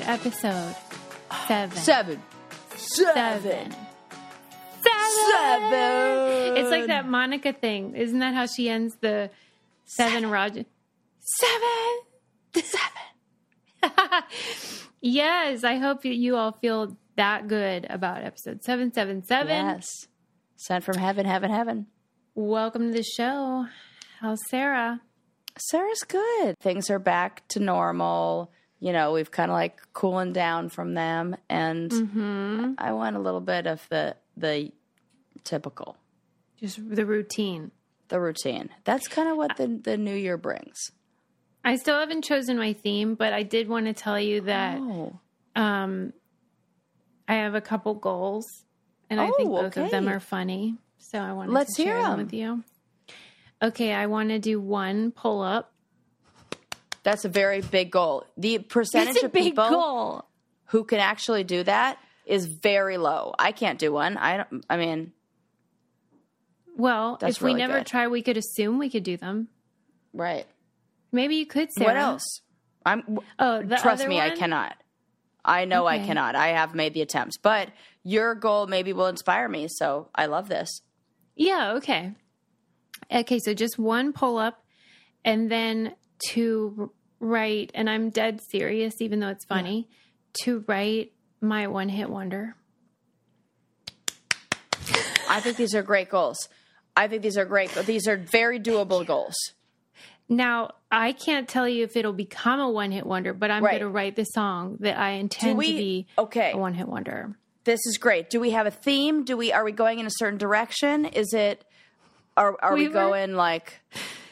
episode seven. Seven. Seven. Seven. It's like that Monica thing. Isn't that how she ends the seven, Roger? Seven. Seven. yes, I hope that you all feel that good about episode 777. Yes. Sent from heaven, heaven, heaven. Welcome to the show. How's Sarah? Sarah's good. Things are back to normal. You know, we've kind of like cooling down from them, and Mm-hmm. I want a little bit of the the typical, Just the routine. the routine. That's kind of what the the new year brings. I still haven't chosen my theme, but I did want to tell you that Oh, um, I have a couple goals, and I Oh, think both of them are funny. So I wanted Let's to share them 'em. with you. Okay, I want to do one pull up. That's a very big goal. The percentage of people goal. who can actually do that is very low. I can't do one. I don't. I mean, Well, if we never good. try, we could assume we could do them. right. Maybe you could, Sarah. What else? I'm. Oh, trust me, I cannot. I know I cannot. I have made the attempts, but your goal maybe will inspire me. So I love this. Yeah, okay. Okay, so just one pull up and then to write, and I'm dead serious, even though it's funny, to write my one hit wonder. I think these are great goals. I think these are great. These are very doable goals. Now, I can't tell you if it'll become a one hit wonder, but I'm Right. going to write the song that I intend we- to be okay. a one hit wonder. This is great. Do we have a theme? Do we are we going in a certain direction? Is it are are we, We were- going like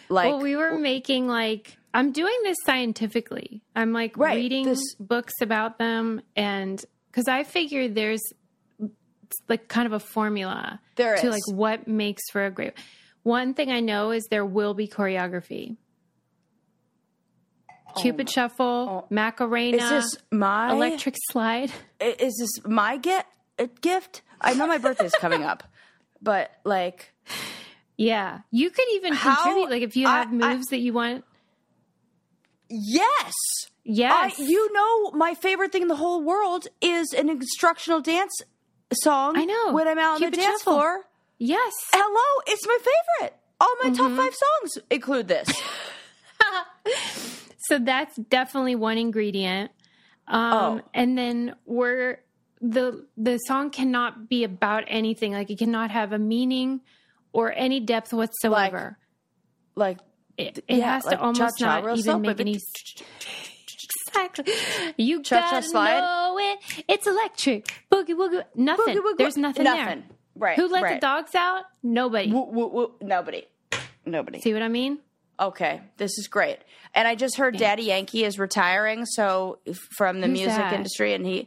like Well, we were making like I'm doing this scientifically. I'm like Right, reading this- books about them, and because I figure there's like kind of a formula There to is. like what makes for a great. One thing I know is there will be choreography. Oh Cupid Shuffle, oh. Macarena, Oh. is this my Electric Slide. is this my get uh, gift? I know my birthday's coming up, but like Yeah, you could even How- contribute. Like if you have I- moves that you want. Yes. Yes, I, you know, my favorite thing in the whole world is an instructional dance song. I know. When I'm out on the dance Shuffle. floor. yes. Hello, it's my favorite. All my top Mm-hmm. five songs include this. So that's definitely one ingredient. Um, Oh. and then we're the the song cannot be about anything. Like it cannot have a meaning or any depth whatsoever. like, it it yeah, has like to almost cha-cha, not even make any. Exactly. You Cha-cha gotta slide. know it. It's electric. Boogie woogie. Nothing. Boogie, woogie, There's nothing, nothing. there. Right. Who let right. the dogs out? Nobody. Woo, woo, woo. Nobody. Nobody. See what I mean? Okay, this is great. And I just heard Daddy Yankee is retiring, so from the Who's music that? industry, and he,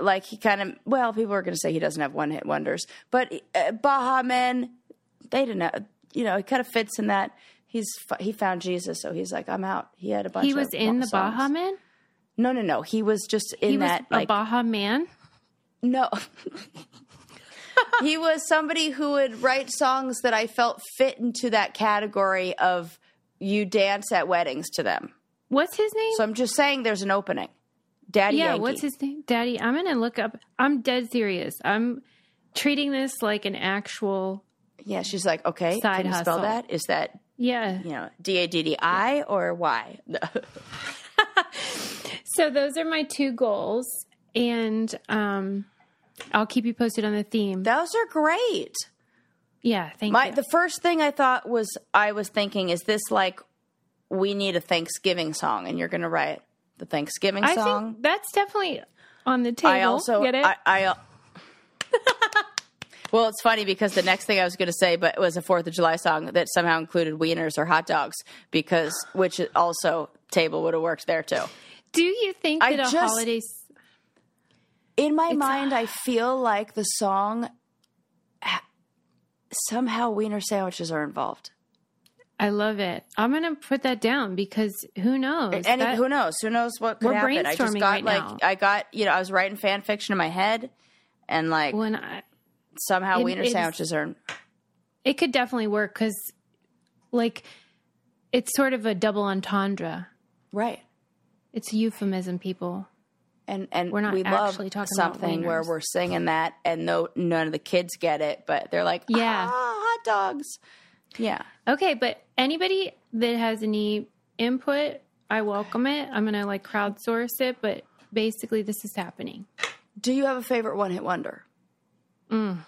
like, he kind of, well, people are going to say he doesn't have one hit wonders, but uh, Baha Men, they didn't know, you know, he kind of fits in that. He's he found Jesus, so he's like, I'm out. He had a bunch. Of He was in the songs. Baha Man. No, no, no. He was just in He was that a like Baha Man. no. he was somebody who would write songs that I felt fit into that category of you dance at weddings to them. What's his name? So I'm just saying there's an opening. Daddy yeah, Yankee. what's his name? Daddy. I'm gonna look up. I'm dead serious. I'm treating this like an actual. Yeah, she's like, okay, Side can you spell hustle. that? Is that Yeah. you know D A D D I or Y? So those are my two goals, and um, I'll keep you posted on the theme. Those are great. yeah, thank My you. the first thing I thought was I was thinking, is this like we need a Thanksgiving song, and you're going to write the Thanksgiving song? I song? think that's definitely on the table. I also get it. I, I well, it's funny because the next thing I was going to say, but it was a Fourth of July song that somehow included wieners or hot dogs, because which also table would have worked there too. Do you think I that a just- holiday? In my mind, I feel like the song somehow wiener sandwiches are involved. I love it. I'm gonna put that down because who knows? And That- who knows? Who knows what could We're happen? I just brainstorming got right like now. I got you know I was writing fan fiction in my head, and like when I, somehow it- wiener sandwiches are it could definitely work because, like, it's sort of a double entendre. right. It's a euphemism, people. And and We're not we love actually talking about something where we're singing that, and no, none of the kids get it, but they're like, Yeah. ah, hot dogs. Yeah, Okay, but anybody that has any input, I welcome it. I'm gonna like crowdsource it, but basically this is happening. Do you have a favorite one hit wonder? Mm.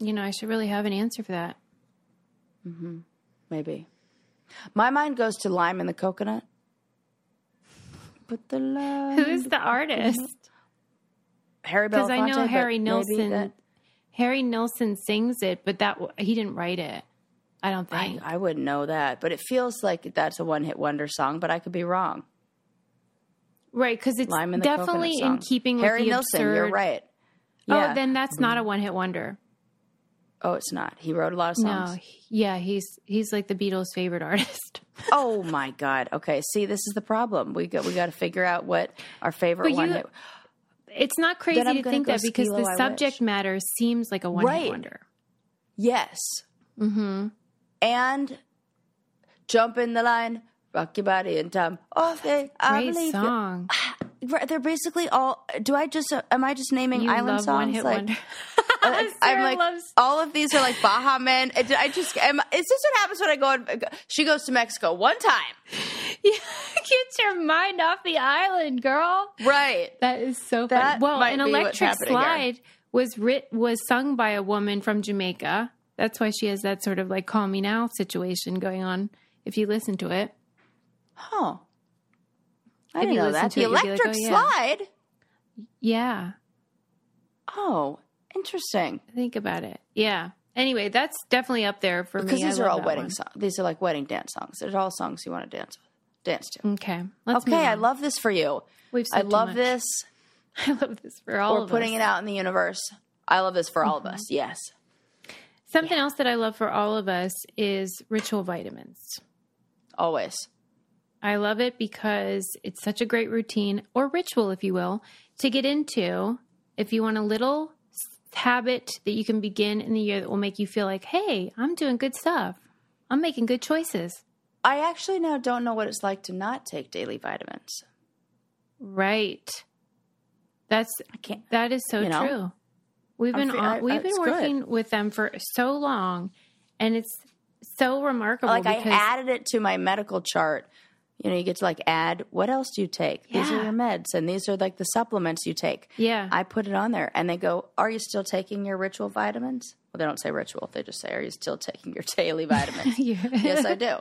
You know, I should really have an answer for that. Mm-hmm. Maybe. My mind goes to lime in the coconut. Put the lime. Who is the artist? Harry Because I know Harry maybe Nilsson. that- Harry Nilsson sings it, but that he didn't write it. I don't think. I wouldn't know that, but it feels like that's a one hit wonder song, but I could be wrong. right, because it's Lime in the definitely in song. keeping with Harry the Nilsson, absurd. you're right. Yeah. Oh, then that's not a one hit wonder. oh, it's not. He wrote a lot of songs. No, he- yeah, he's he's like the Beatles' favorite artist. Oh my god. Okay, see, this is the problem. We got we got to figure out what our favorite But one you- hit. It's not crazy to think that because the I subject wish. matter seems like a one hit Right. wonder. Yes. Mm-hmm. And jump in the line, rock your body in time. Okay, I Great believe you. song. Right, They're basically all. Do I just? Am I just naming You island songs? Like, uh, I'm like loves- all of these are like Baha Men. I just. Am, is this what happens when I go? On, she goes to Mexico one time. Yeah, Get your mind off the island, girl. Right. That is so That funny. Well, an electric happening here. slide was writ was sung by a woman from Jamaica. That's why she has that sort of like call me now situation going on. If you listen to it, Oh. I didn't know that. The you'll like, electric oh, yeah. slide. yeah, Oh, interesting. think about it. Yeah. Anyway, that's definitely up there for Because me. I these are all wedding songs. These are like wedding dance songs. They're all songs you want to dance with, dance to. Okay, let's Okay, I love this for you. We've I love much. this. I love this for all We're putting us. it out in the universe. I love this for all Mm-hmm. of us. Yes. Something else that I love for all of us is ritual vitamins. Always. I love it because it's such a great routine or ritual, if you will, to get into. If you want a little habit that you can begin in the year that will make you feel like, hey, I'm doing good stuff. I'm making good choices. I actually now don't know what it's like to not take daily vitamins. Right. That's I can't. that is so You know? true. We've I'm been I- we've been good. working with them for so long, and it's so remarkable. Like I added it to my medical chart. You know, you get to like add what else do you take? These are your meds, and these are like the supplements you take. yeah, I put it on there, and they go, "Are you still taking your ritual vitamins?" Well, they don't say ritual; they just say, "Are you still taking your daily vitamins?" yes, I do.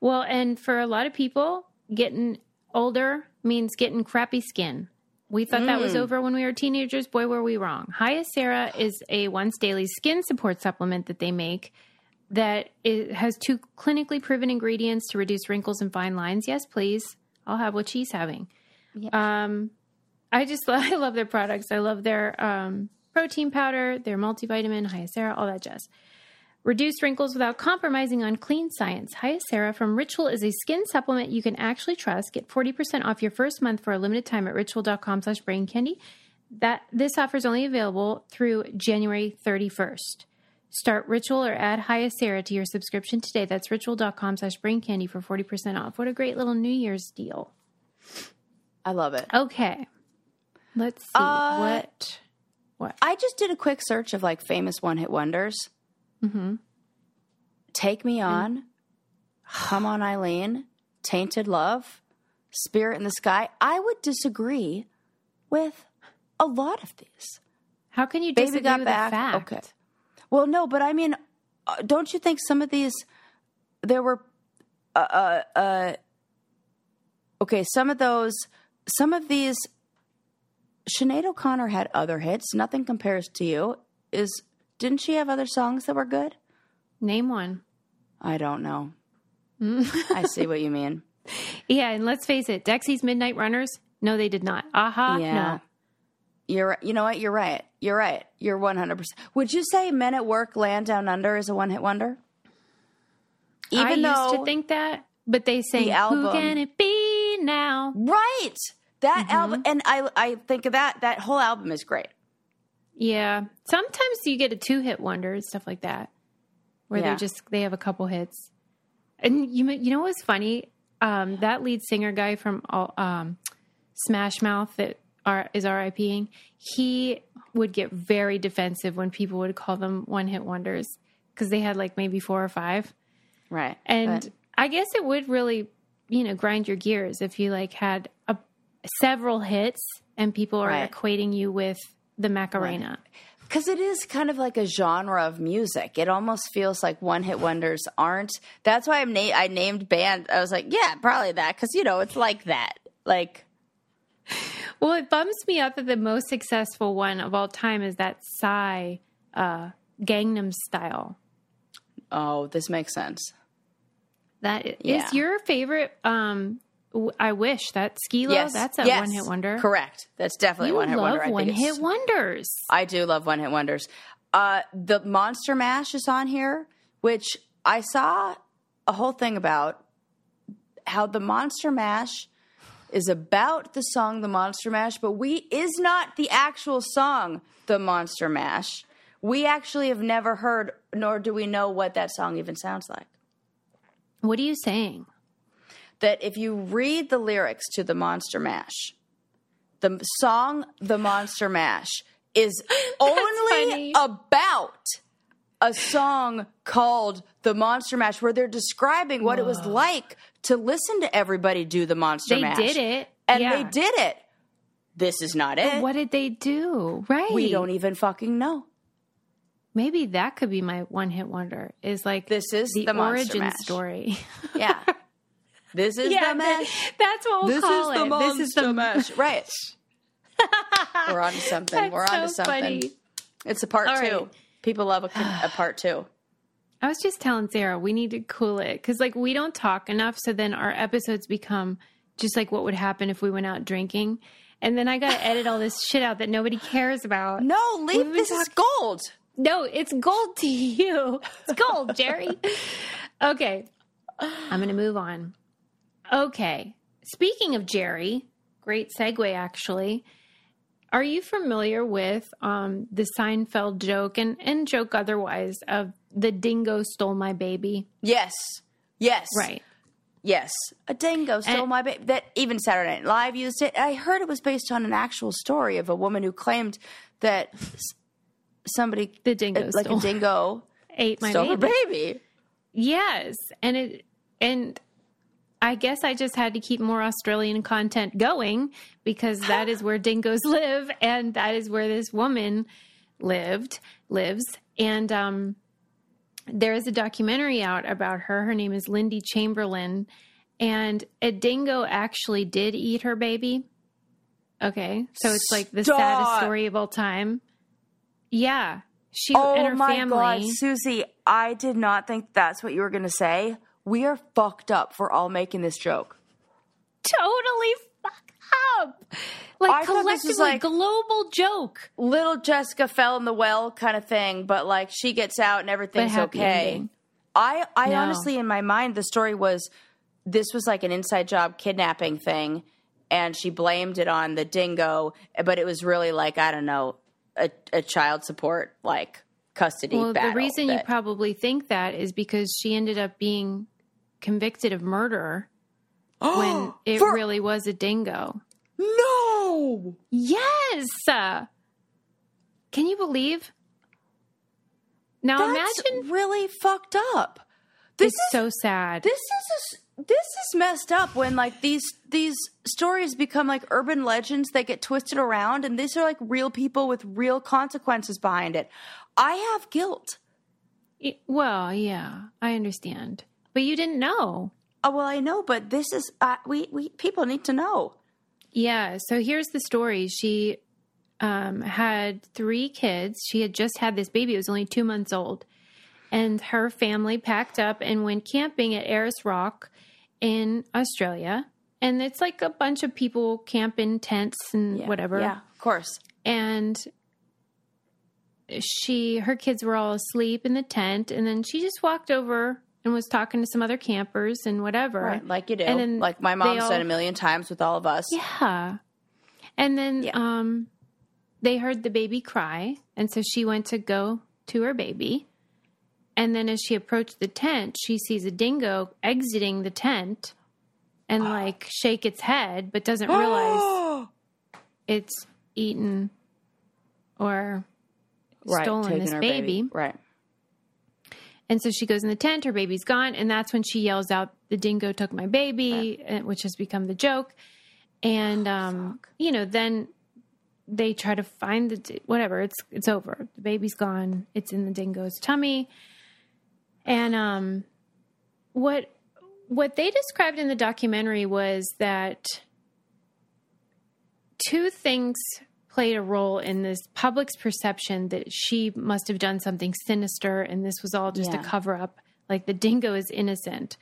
Well, and for a lot of people, getting older means getting crappy skin. We thought that Mm. was over when we were teenagers. Boy, were we wrong. Hyacera is a once daily skin support supplement that they make that it has two clinically proven ingredients to reduce wrinkles and fine lines. Yes, please. I'll have what she's having. Um, I just I love their products. I love their um, protein powder, their multivitamin, Hyacera, all that jazz. Reduce wrinkles without compromising on clean science. Hyacera from Ritual is a skin supplement you can actually trust. Get 40% off your first month for a limited time at ritual.com slash brain candy. That this offer is only available through January 31st. Start Ritual or add Hyacera to your subscription today. That's ritual.com slash brain candy for 40% off. What a great little New Year's deal. I love it. Okay. Let's see. Uh, what? I just did a quick search of like famous one hit wonders. Mm-hmm. Take Me On, Come On Eileen, Tainted Love, Spirit in the Sky. I would disagree with a lot of these. How can you Baby disagree Got with Back. a fact? Okay. Well, no, but I mean, uh, don't you think some of these, there were, uh, uh, uh, okay, some of those, some of these, Sinead O'Connor had other hits. Nothing compares to you. Is didn't she have other songs that were good? Name one. I don't know. I see what you mean. Yeah, and let's face it, Dexy's Midnight Runners. No, they did not. Aha. Yeah. No. You're right. You know what? You're right. You're right. You're 100%. Would you say Men at Work, Land Down Under is a one hit wonder? Even I though. used to think that, but they say, album- "Who can it be now?" Right. That Mm-hmm. album. And I, I think of that. That whole album is great. Yeah. Sometimes you get a two-hit wonder and stuff like that, where Yeah. they're just they have a couple hits. And you you know what's funny? um, that lead singer guy from all, um, Smash Mouth that are, is RIPing, he would get very defensive when people would call them one hit wonders because they had like maybe four or five. Right. And But- I guess it would really, you know, grind your gears if you like had a, several hits and people are Right. equating you with the Macarena. Because it is kind of like a genre of music. It almost feels like one hit wonders aren't. That's why I'm na- I named band. I was like, yeah, probably that. Because, you know, it's like that. Like, Well, it bums me up that the most successful one of all time is that Psy uh, Gangnam Style. oh, this makes sense. That is Yeah. your favorite. Um, I wish that Skilo. Yes. That's a yes. one hit wonder. Correct. That's definitely You one hit wonder. I think one hit wonders. I do love one hit wonders. Uh, the Monster Mash is on here, which I saw a whole thing about how the Monster Mash is about the song The Monster Mash, but we is not the actual song The Monster Mash. We actually have never heard, nor do we know what that song even sounds like. What are you saying? That if you read the lyrics to The Monster Mash, the song The Monster Mash is only funny. about a song called The Monster Mash where they're describing what it was like to listen to everybody do the Monster They Mash. did it. And Yeah. they did it. This is not it. What did they do? Right. we don't even fucking know. Maybe that could be my one hit wonder. Is like This is the, the origin Mash. story. Yeah. this is the that- mash. that's what we'll This call is the it. Monster this is the Mash. Right. We're on to something. That's We're on to something. funny. It's a part All two. right. People love a, a part two. I was just telling Sarah we need to cool it because like we don't talk enough, so then our episodes become just like what would happen if we went out drinking, and then I got to edit all this shit out that nobody cares about. No, leave this is gold. No, it's gold to you. It's gold, Jerry. Okay. I'm going to move on. Okay. Speaking of Jerry, great segue actually. Are you familiar with um, the Seinfeld joke and, and joke otherwise of the dingo stole my baby? Yes. Yes. Right. Yes. A dingo stole And- my baby. That even Saturday Night Live used it. I heard it was based on an actual story of a woman who claimed that somebody, The dingo uh, like stole, a dingo, ate my stole baby. her baby. Yes, and it and I guess I just had to keep more Australian content going because that is where dingoes live and that is where this woman lived lives and um there is a documentary out about her her name is Lindy Chamberlain and a dingo actually did eat her baby okay so it's like the Stop. saddest story of all time yeah she Oh and her my family god, Susie! I did not think that's what you were going to say. We are fucked up for all making this joke. totally fucked up. Like I thought this was collectively like- global joke. Little Jessica fell in the well, kind of thing, but like she gets out and everything's okay. ending. I, I No. honestly, in my mind, the story was this was like an inside job kidnapping thing, and she blamed it on the dingo, but it was really like I don't know, a, a child support like custody Well, the reason you probably think that is because she ended up being convicted of murder when it For- really was a dingo. No. Yes. Can you believe? Now That's imagine really fucked up. This is so sad. this is a, this is messed up when like these these stories become like urban legends that get twisted around and these are like real people with real consequences behind it. I have guilt. It- well, yeah, I understand, but you didn't know. Oh, well, I know, but this is uh, we we people need to know. Yeah. So here's the story. She um, had three kids. She had just had this baby. It was only two months old. And her family packed up and went camping at Ayers Rock in Australia. And it's like a bunch of people camp in tents and Yeah. whatever. Yeah, of course. And she, her kids were all asleep in the tent. And then she just walked over and was talking to some other campers and whatever. Right, like you do. And then like my mom's done all- a million times with all of us. Yeah. And then Yeah. um they heard the baby cry, and so she went to go to her baby. And then as she approached the tent, she sees a dingo exiting the tent and like shake its head, but doesn't realize it's eaten or right, stolen this her baby. Right. And so she goes in the tent, her baby's gone, and that's when she yells out, "The dingo took my baby," uh, which has become the joke. And um, you know, then they try to find the whatever. It's it's over. The baby's gone. It's in the dingo's tummy. And um, what what they described in the documentary was that two things played a role in this public's perception that she must have done something sinister and this was all just Yeah. a cover up like the dingo is innocent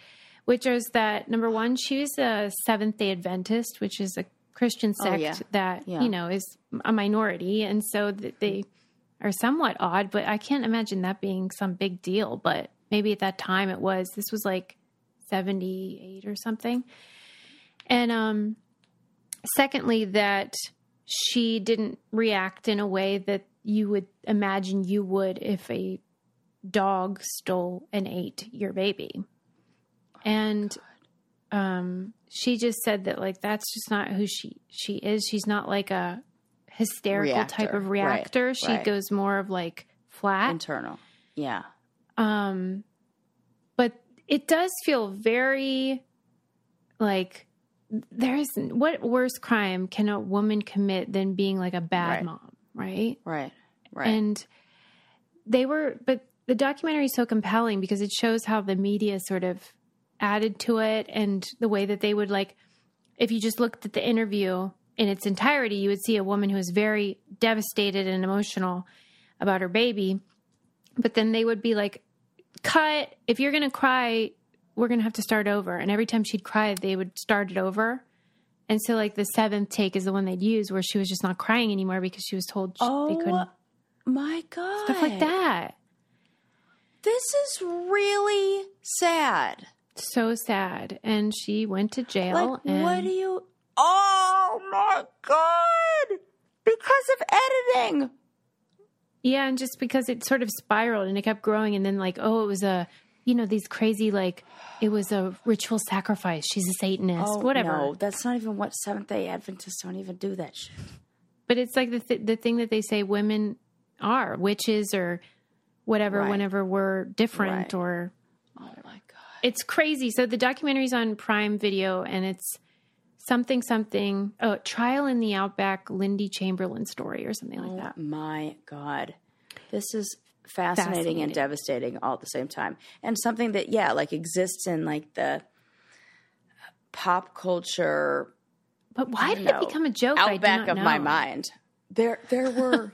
which is that number one she's a seventh day adventist which is a christian sect Oh, yeah. that Yeah. you know is a minority and so that they are somewhat odd but i can't imagine that being some big deal but maybe at that time it was this was like 78 or something and um secondly that she didn't react in a way that you would imagine you would if a dog stole and ate your baby and um she just said that like that's just not who she she is she's not like a hysterical type Reactor. of Right, reactor she right. goes more of like flat Internal. Yeah. um, but it does feel very like there's what worse crime can a woman commit than being like a bad Right. mom, right? Right. Right. And they were, but the documentary is so compelling because it shows how the media sort of added to it and the way that they would like, if you just looked at the interview in its entirety, you would see a woman who was very devastated and emotional about her baby. But then they would be like, cut, if you're going to cry, we're going to have to start over. And every time she'd cry, they would start it over. And so, like, the seventh take is the one they'd use where she was just not crying anymore because she was told sh- they couldn't. oh my god. Stuff like that. This is really sad. So sad. And she went to jail. Like, and what do you? Oh my god! Because of editing. Yeah, and just because it sort of spiraled and it kept growing, and then like, oh, it was a, you know, these crazy like, it was a ritual sacrifice. She's a Satanist, Oh, whatever. No, that's not even what Seventh Day Adventists don't even do that shit. But it's like the th- the thing that they say women are witches or whatever. Right. Whenever we're different, Right. or Oh my god! it's crazy. So the documentary's on Prime Video, and it's something something. Oh, trial in the outback, Lindy Chamberlain story, or something like oh that. My god, this is fascinating, and devastating all at the same time, and something that yeah, like exists in like the pop culture But why did know, it become a joke? Outback of my mind. There, there were,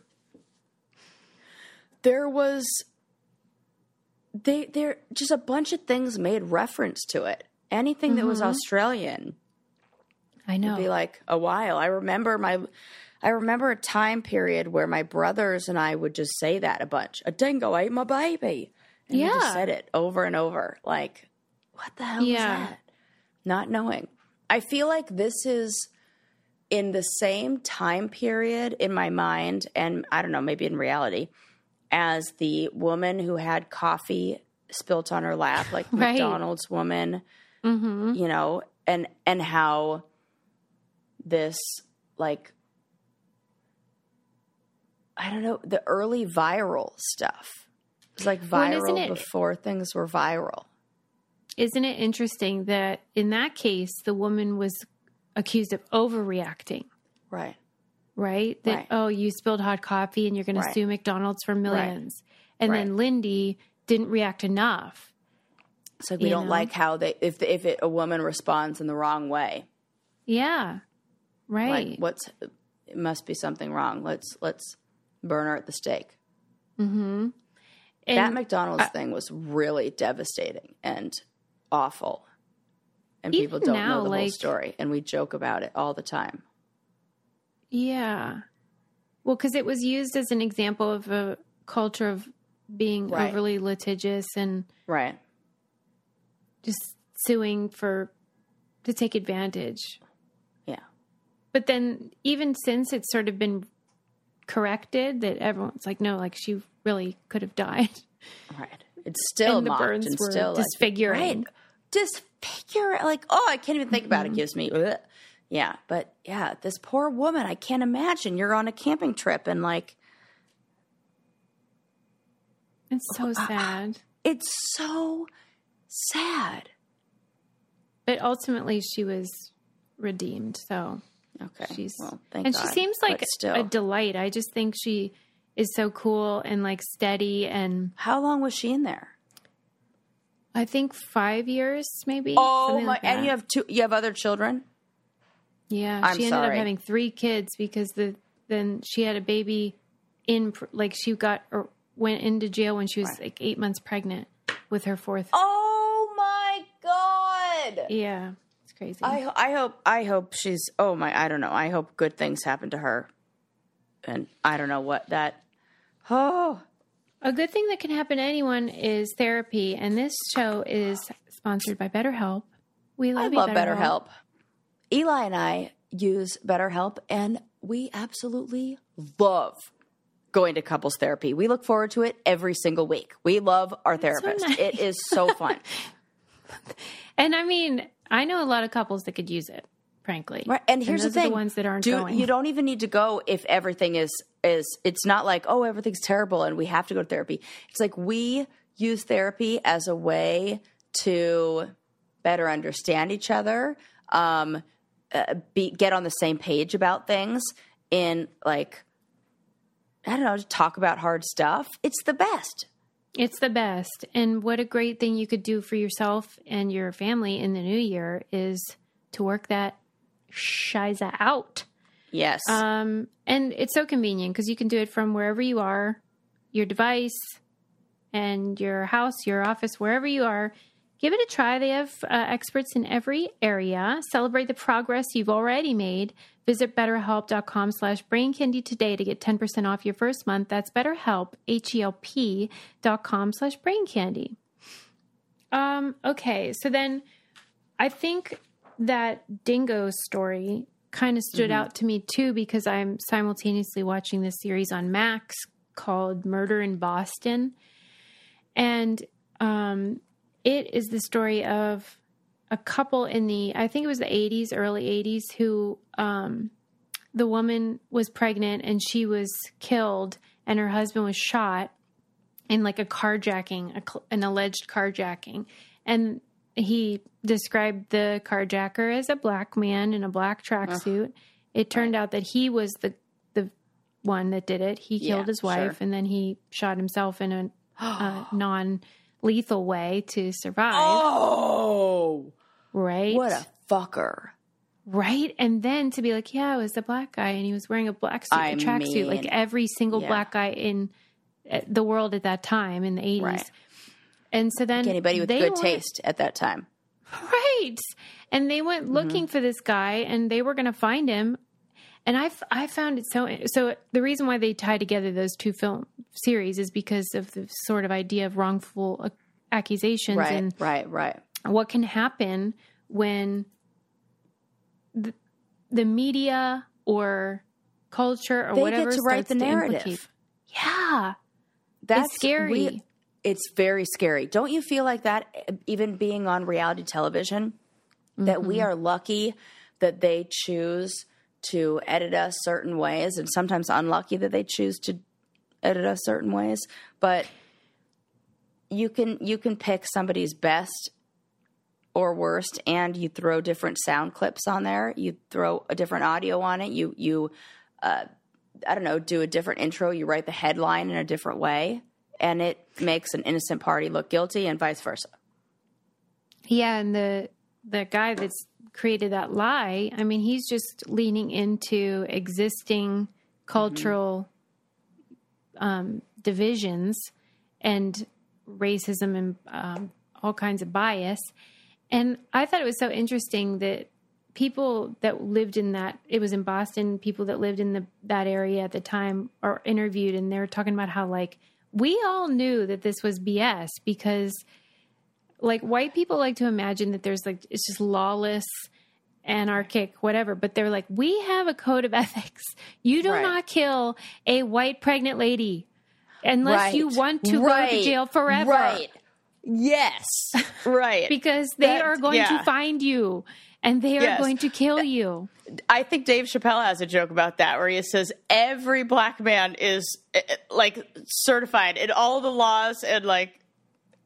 there was, they, there just a bunch of things made reference to it. Anything that Mm-hmm. was Australian I know. would be like a while. I remember my, I remember a time period where my brothers and I would just say that a bunch. A dingo ate my baby. And we Yeah. just said it over and over. Like, what the hell Yeah. that? Not knowing. I feel like this is in the same time period in my mind, and I don't know, maybe in reality, as the woman who had coffee spilt on her lap, like Right. McDonald's woman, hmm you know, and and how this like I don't know, the early viral stuff. It was like Well, viral it- before things were viral. Isn't it interesting that in that case, the woman was accused of overreacting, Right. right? That, Right. oh, you spilled hot coffee and you're going Right. to sue McDonald's for millions. And then Lindy didn't react enough. So like we don't know? like how they if if it, a woman responds in the wrong way. Yeah. Right. Like what's it must be something wrong. Let's let's burn her at the stake. Mm-hmm. and that McDonald's thing was really devastating and awful. And people don't now, know the whole story and we joke about it all the time. yeah. Well, because it was used as an example of a culture of being Right. overly litigious and Right. just suing for to take advantage. Yeah. But then even since it's sort of been corrected that everyone's like, no, like she really could have died. Right. It's still And the burns and were still like- disfiguring. right. Dis figure like oh I can't even think about it. Gives me ugh. yeah, but yeah, this poor woman. I can't imagine you're on a camping trip and like It's so uh, sad. it's so sad. But ultimately, she was redeemed. So Okay, she's well, thank and God. she seems like a delight. I just think she is so cool and like steady. And How long was she in there? I think five years, maybe. Oh my! like and you have two. You have other children. Yeah, I'm she ended up having three kids because the then she had a baby in like she got or went into jail when she was like eight months pregnant with her fourth. Oh my God! Yeah, crazy. I I hope I hope she's. Oh my! I don't know. I hope good things happen to her. And I don't know what that. Oh, a good thing that can happen to anyone is therapy, and this show is sponsored by BetterHelp. We I love, love you, BetterHelp. Eli and I use BetterHelp, and we absolutely love going to couples therapy. We look forward to it every single week. We love our therapist. nice. It is so fun. And I mean, I know a lot of couples that could use it. Frankly, Right. And here's those the thing: the ones that aren't do, going. You don't even need to go if everything is is. It's not like oh everything's terrible and we have to go to therapy. It's like we use therapy as a way to better understand each other, um, uh, be get on the same page about things, in like I don't know, to talk about hard stuff. It's the best. It's the best. And what a great thing you could do for yourself and your family in the new year is to work that shiza out. Yes. Um, and it's so convenient because you can do it from wherever you are, your device and your house, your office, wherever you are. Give it a try. They have uh, experts in every area. Celebrate the progress you've already made. Visit betterhelp.com slash brain candy today to get 10% off your first month. That's betterhelp, H-E-L-P dot com slash braincandy. Um, okay, so then I think that Dingo story kind of stood out to me too because I'm simultaneously watching this series on Max called Murder in Boston. And um, it is the story of a couple in the, I think it was the 80s, early 80s, who um, the woman was pregnant and she was killed and her husband was shot in like a carjacking, a, an alleged carjacking. And he described the carjacker as a black man in a black tracksuit. It turned out that he was the the one that did it. He Yeah, killed his wife sure. and then he shot himself in a, a non lethal way to survive. oh, right? what a fucker! right? And then to be like, yeah, it was the black guy and he was wearing a black suit, I a tracksuit, like every single yeah. black guy in uh, the world at that time in the 80s. Right. And so then Anybody with good went- taste at that time. Right. And they went Mm-hmm. looking for this guy and they were going to find him. And I, f- I found it so. So the reason why they tie together those two film series is because of the sort of idea of wrongful accusations Right, and right, right. what can happen when the, the media or culture or They whatever get to write the narrative. Yeah. That's scary. we- it's very scary. Don't you feel like that even being on reality television? That Mm-hmm. we are lucky that they choose to edit us certain ways and sometimes unlucky that they choose to edit us certain ways. But you can you can pick somebody's best or worst and you throw different sound clips on there. You throw a different audio on it. You you uh, I don't know, do a different intro. You write the headline in a different way, and it makes an innocent party look guilty, and vice versa. Yeah, and the the guy that's created that lie, I mean, he's just leaning into existing cultural um, divisions and racism and um, all kinds of bias. And I thought it was so interesting that people that lived in that it was in Boston, people that lived in the that area at the time are interviewed and they're talking about how like we all knew that this was BS because like white people like to imagine that there's like it's just lawless anarchic whatever but they're like we have a code of ethics you do Right. not kill a white pregnant lady unless you want to go to jail forever Right. Yes, right. because they That- are going yeah. to find you and they are Yes. going to kill you. I think Dave Chappelle has a joke about that where he says every black man is eh, eh, like certified in all the laws and like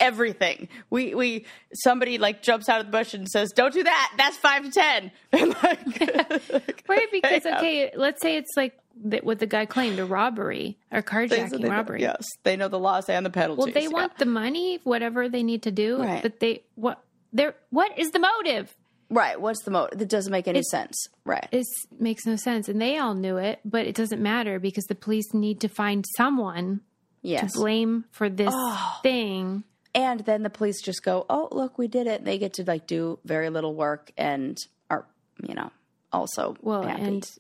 everything. We we somebody like jumps out of the bush and says, "Don't do that. That's five to 10. And like, Right, because okay, let's say it's like what the guy claimed a robbery or carjacking robbery. Yes, they know the laws and the penalties. Well, they yeah. want the money, whatever they need to do, Right. but they what they're what is the motive? right. What's the motive? That doesn't make any sense. Right. This makes no sense, and they all knew it, but it doesn't matter because the police need to find someone Yes. to blame for this Oh. thing. And then the police just go, "Oh, look, we did it." And they get to like do very little work and are, you know, also Well, happy. and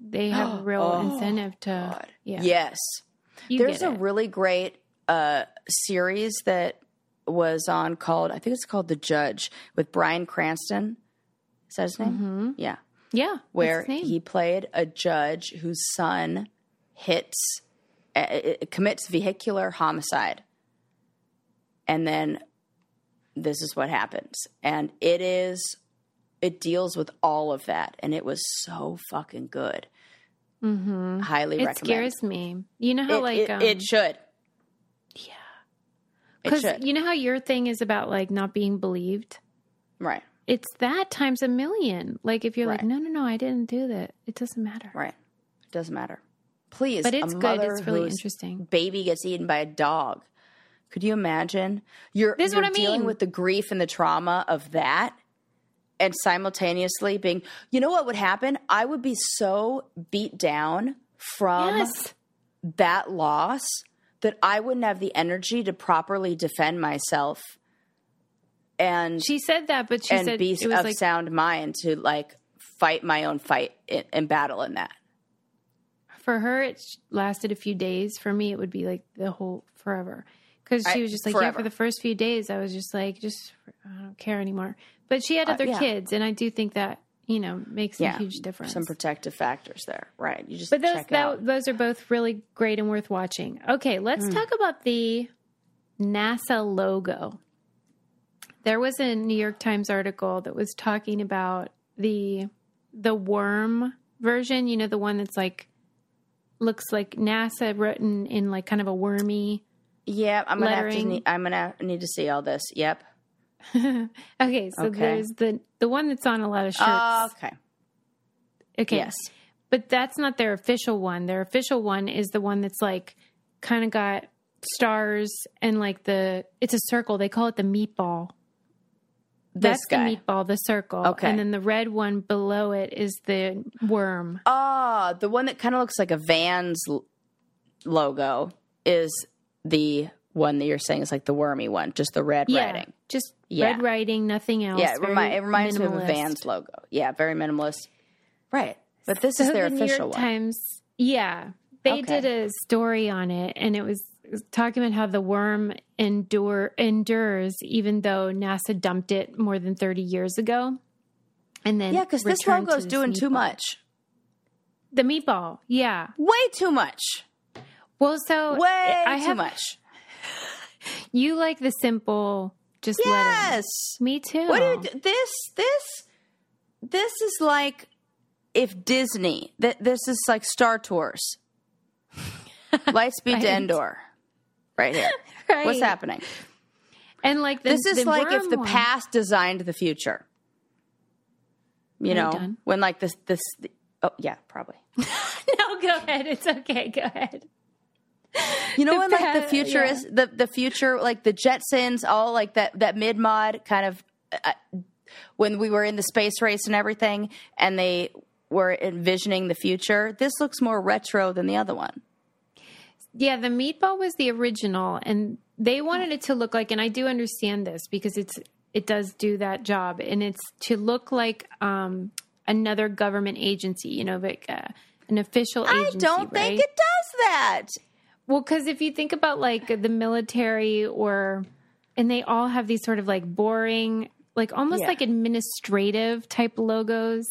they have a real incentive to yeah. yes. You There's a it. really great uh, series that was on called I think it's called The Judge with Bryan Cranston. Is that his name? Mm-hmm. Yeah, yeah, where what's his name? he played a judge whose son hits uh, uh, commits vehicular homicide, and then this is what happens, and it is it deals with all of that, and it was so fucking good. Mm-hmm. Highly it recommend. scares me. You know how It, like it, um, it should. yeah, because you know how your thing is about like not being believed. Right. It's that times a million. Like if you're like, no, no, no, I didn't do that. It doesn't matter. Right. It doesn't matter. Please. But it's good. It's really interesting. Baby gets eaten by a dog. Could you imagine? You're, This is you're what I dealing mean. with the grief and the trauma of that and simultaneously being, you know what would happen? I would be so beat down from Yes. that loss that I wouldn't have the energy to properly defend myself and She said that, but she and said be it was of like sound mind to like fight my own fight in, and battle in that. for her it lasted a few days. For me, it would be like the whole forever. Because she was just like, yeah, for the first few days, I was just like, just I don't care anymore. But she had other Uh, yeah. kids, and I do think that you know makes a huge difference. Some protective factors there, right? You just But those check that, those are both really great and worth watching. Okay, let's Hmm. talk about the NASA logo. There was a New York Times article that was talking about the the worm version. You know, the one that's like looks like NASA written in like kind of a wormy. Yeah, I'm gonna have to. I'm gonna need to see all this. Yep. okay, so Okay. there's the the one that's on a lot of shirts. Oh, okay. okay, Yes. but that's not their official one. Their official one is the one that's like kind of got stars and like the it's a circle. They call it the meatball. This That's guy. the meatball, the circle. Okay. And then the red one below it is the worm. Oh, the one that kind of looks like a Vans logo is the one that you're saying is like the wormy one, just the red yeah. writing. Just Yeah. red writing, nothing else. Yeah, it, remi- it reminds me of a minimalist. Vans logo. Yeah, very minimalist. Right, but this is their the New official York one. Times, yeah, they Okay. did a story on it, and it was talking about how the worm endure endures, even though NASA dumped it more than thirty years ago. And then Yeah, because this logo's this doing too much. The meatball, yeah. Way too much. Well, so Way I too have much. you like the simple, just. Yes. Me too. What do you? This this this is like if Disney. that this is like Star Tours. Lightspeed Right. to Endor. Right here. Right. What's happening? And like the, This is the like if the one- past designed the future. You Are know, done? when like this this oh yeah, probably. no, go ahead. It's okay. Go ahead. You know The when like the future yeah. is the the future like the Jetsons all like that that mid mod kind of uh, when we were in the space race and everything and they were envisioning the future. This looks more retro than the other one. Yeah, the meatball was the original, and they wanted it to look like. And I do understand this because it's it does do that job, and it's to look like um, another government agency. You know, like uh, an official. I don't think it does that. Well, because if you think about like the military or, and they all have these sort of like boring, like almost Yeah. like administrative type logos.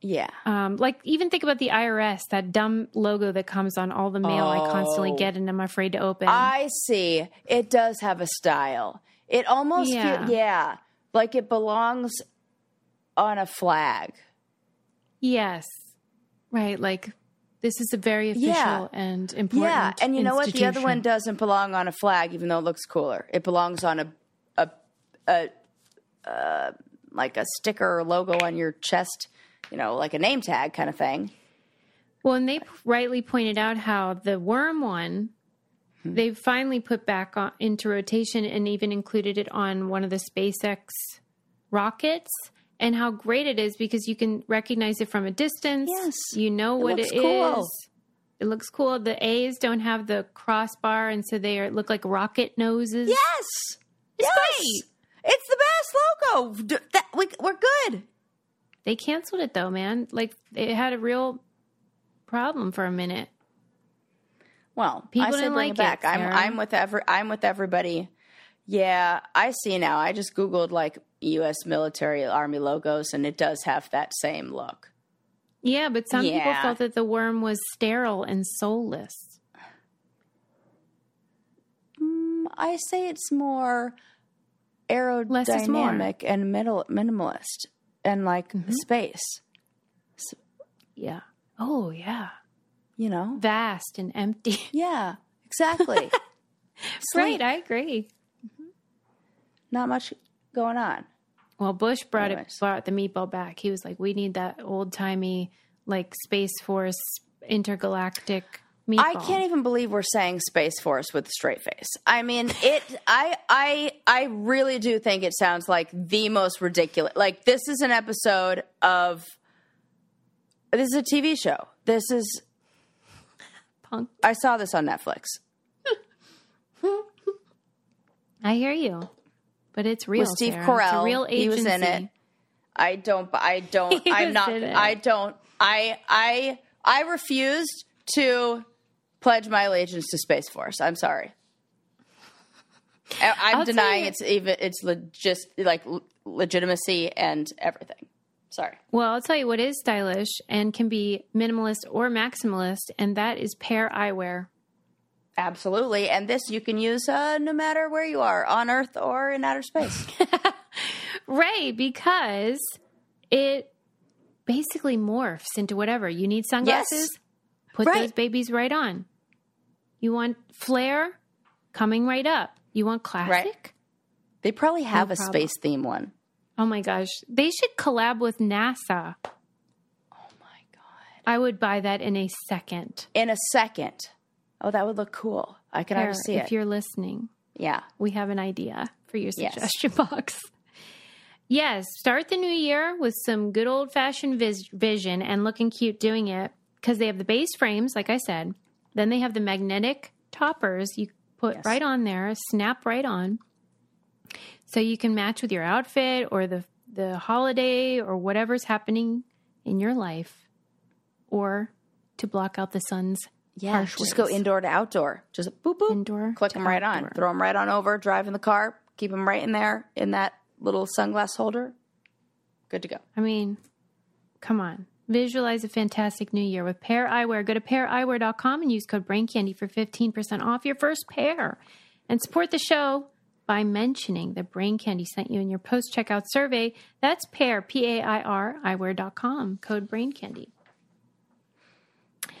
Yeah. Um, like even think about the IRS, that dumb logo that comes on all the mail I constantly Oh. get and I'm afraid to open. I see. It does have a style. It almost Yeah. feel, yeah, like it belongs on a flag. yes. Right. Like this is a very official Yeah. and important. Yeah, and you know what? The other one doesn't belong on a flag, even though it looks cooler. It belongs on a a a, uh, like a sticker or logo on your chest. You know, like a name tag kind of thing. Well, and they rightly pointed out how the worm one, Hmm. they finally put back on, into rotation and even included it on one of the SpaceX rockets. And how great it is because you can recognize it from a distance. Yes. You know what it is. cool. It looks cool. The A's don't have the crossbar, and so they are, look like rocket noses. Yes, It's yes. great. It's the best logo. D- That, we, we're good. They canceled it though, man. Like it had a real problem for a minute. Well, People I didn't like it back. it, I'm I'm with every I'm with everybody. Yeah, I see now. I just googled like U.S. military army logos, and it does have that same look. Yeah, but some people felt that the worm was sterile and soulless. Mm, I say it's more is more. Mm-hmm. aerodynamic and middle, minimalist, and like space. Yeah. Oh, yeah. You know? Vast and empty. Yeah, exactly. right, I agree. Not much going on. Well, Bush brought it brought the meatball back. He was like, "We need that old timey, like Space Force intergalactic meatball." I can't even believe we're saying Space Force with a straight face. I mean, it. I I I really do think it sounds like the most ridiculous. Like this is an episode of. This is a TV show. This is. Punk. I saw this on Netflix I hear you, but it's real. with Steve Sarah. Carell. It's a real agency. He was in it. I don't. I don't. I'm not. I don't. I I I refused to pledge my allegiance to Space Force. I'm sorry. I- I'm I'll denying you- it's even it's le- just like legitimacy and everything. Sorry. Well, I'll tell you what is stylish and can be minimalist or maximalist, and that is pair eyewear. Absolutely. And this you can use uh, no matter where you are on Earth or in outer space. Ray, because it basically morphs into whatever. You need sunglasses, put Right. those babies right on. You want flare coming right up. You want classic? they probably have a problem. space theme one. Oh my gosh. They should collab with NASA. Oh my god. I would buy that in a second. In a second. Oh, that would look cool. I can Pair, see if it. If you're listening, Yeah. we have an idea for your Yes. suggestion box. Yes, start the new year with some good old fashioned vis- vision and looking cute doing it because they have the base frames, like I said. Then they have the magnetic toppers you put Yes. right on there, snap right on. So you can match with your outfit or the the holiday or whatever's happening in your life or to block out the sun's Yeah. Just go indoor to outdoor. Just boop boop. Indoor Click them right outdoor. on. Throw them right on over. Drive in the car. Keep them right in there in that little sunglass holder. Good to go. I mean, come on. Visualize a fantastic new year with Pair Eyewear. Go to paireyewear.com and use code BrainCandy for 15% off your first pair. And support the show by mentioning that Brain Candy sent you in your post checkout survey. That's pair, P A I R, eyewear.com, code Brain Candy.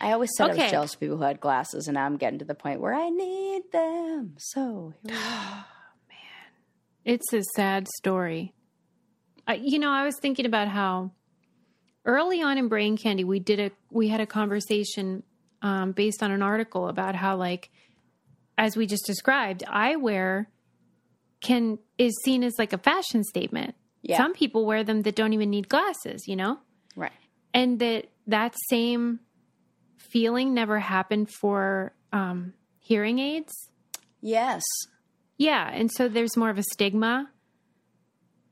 I always said I Okay. was jealous of people who had glasses, and now I'm getting to the point where I need them. So here we go. It's a sad story. I, you know, I was thinking about how early on in Brain Candy, we did a we had a conversation um, based on an article about how, like, as we just described, eyewear can is seen as like a fashion statement. Yeah. Some people wear them that don't even need glasses, you know, right. and that that same feeling never happened for um, hearing aids. Yes. Yeah, and so there's more of a stigma.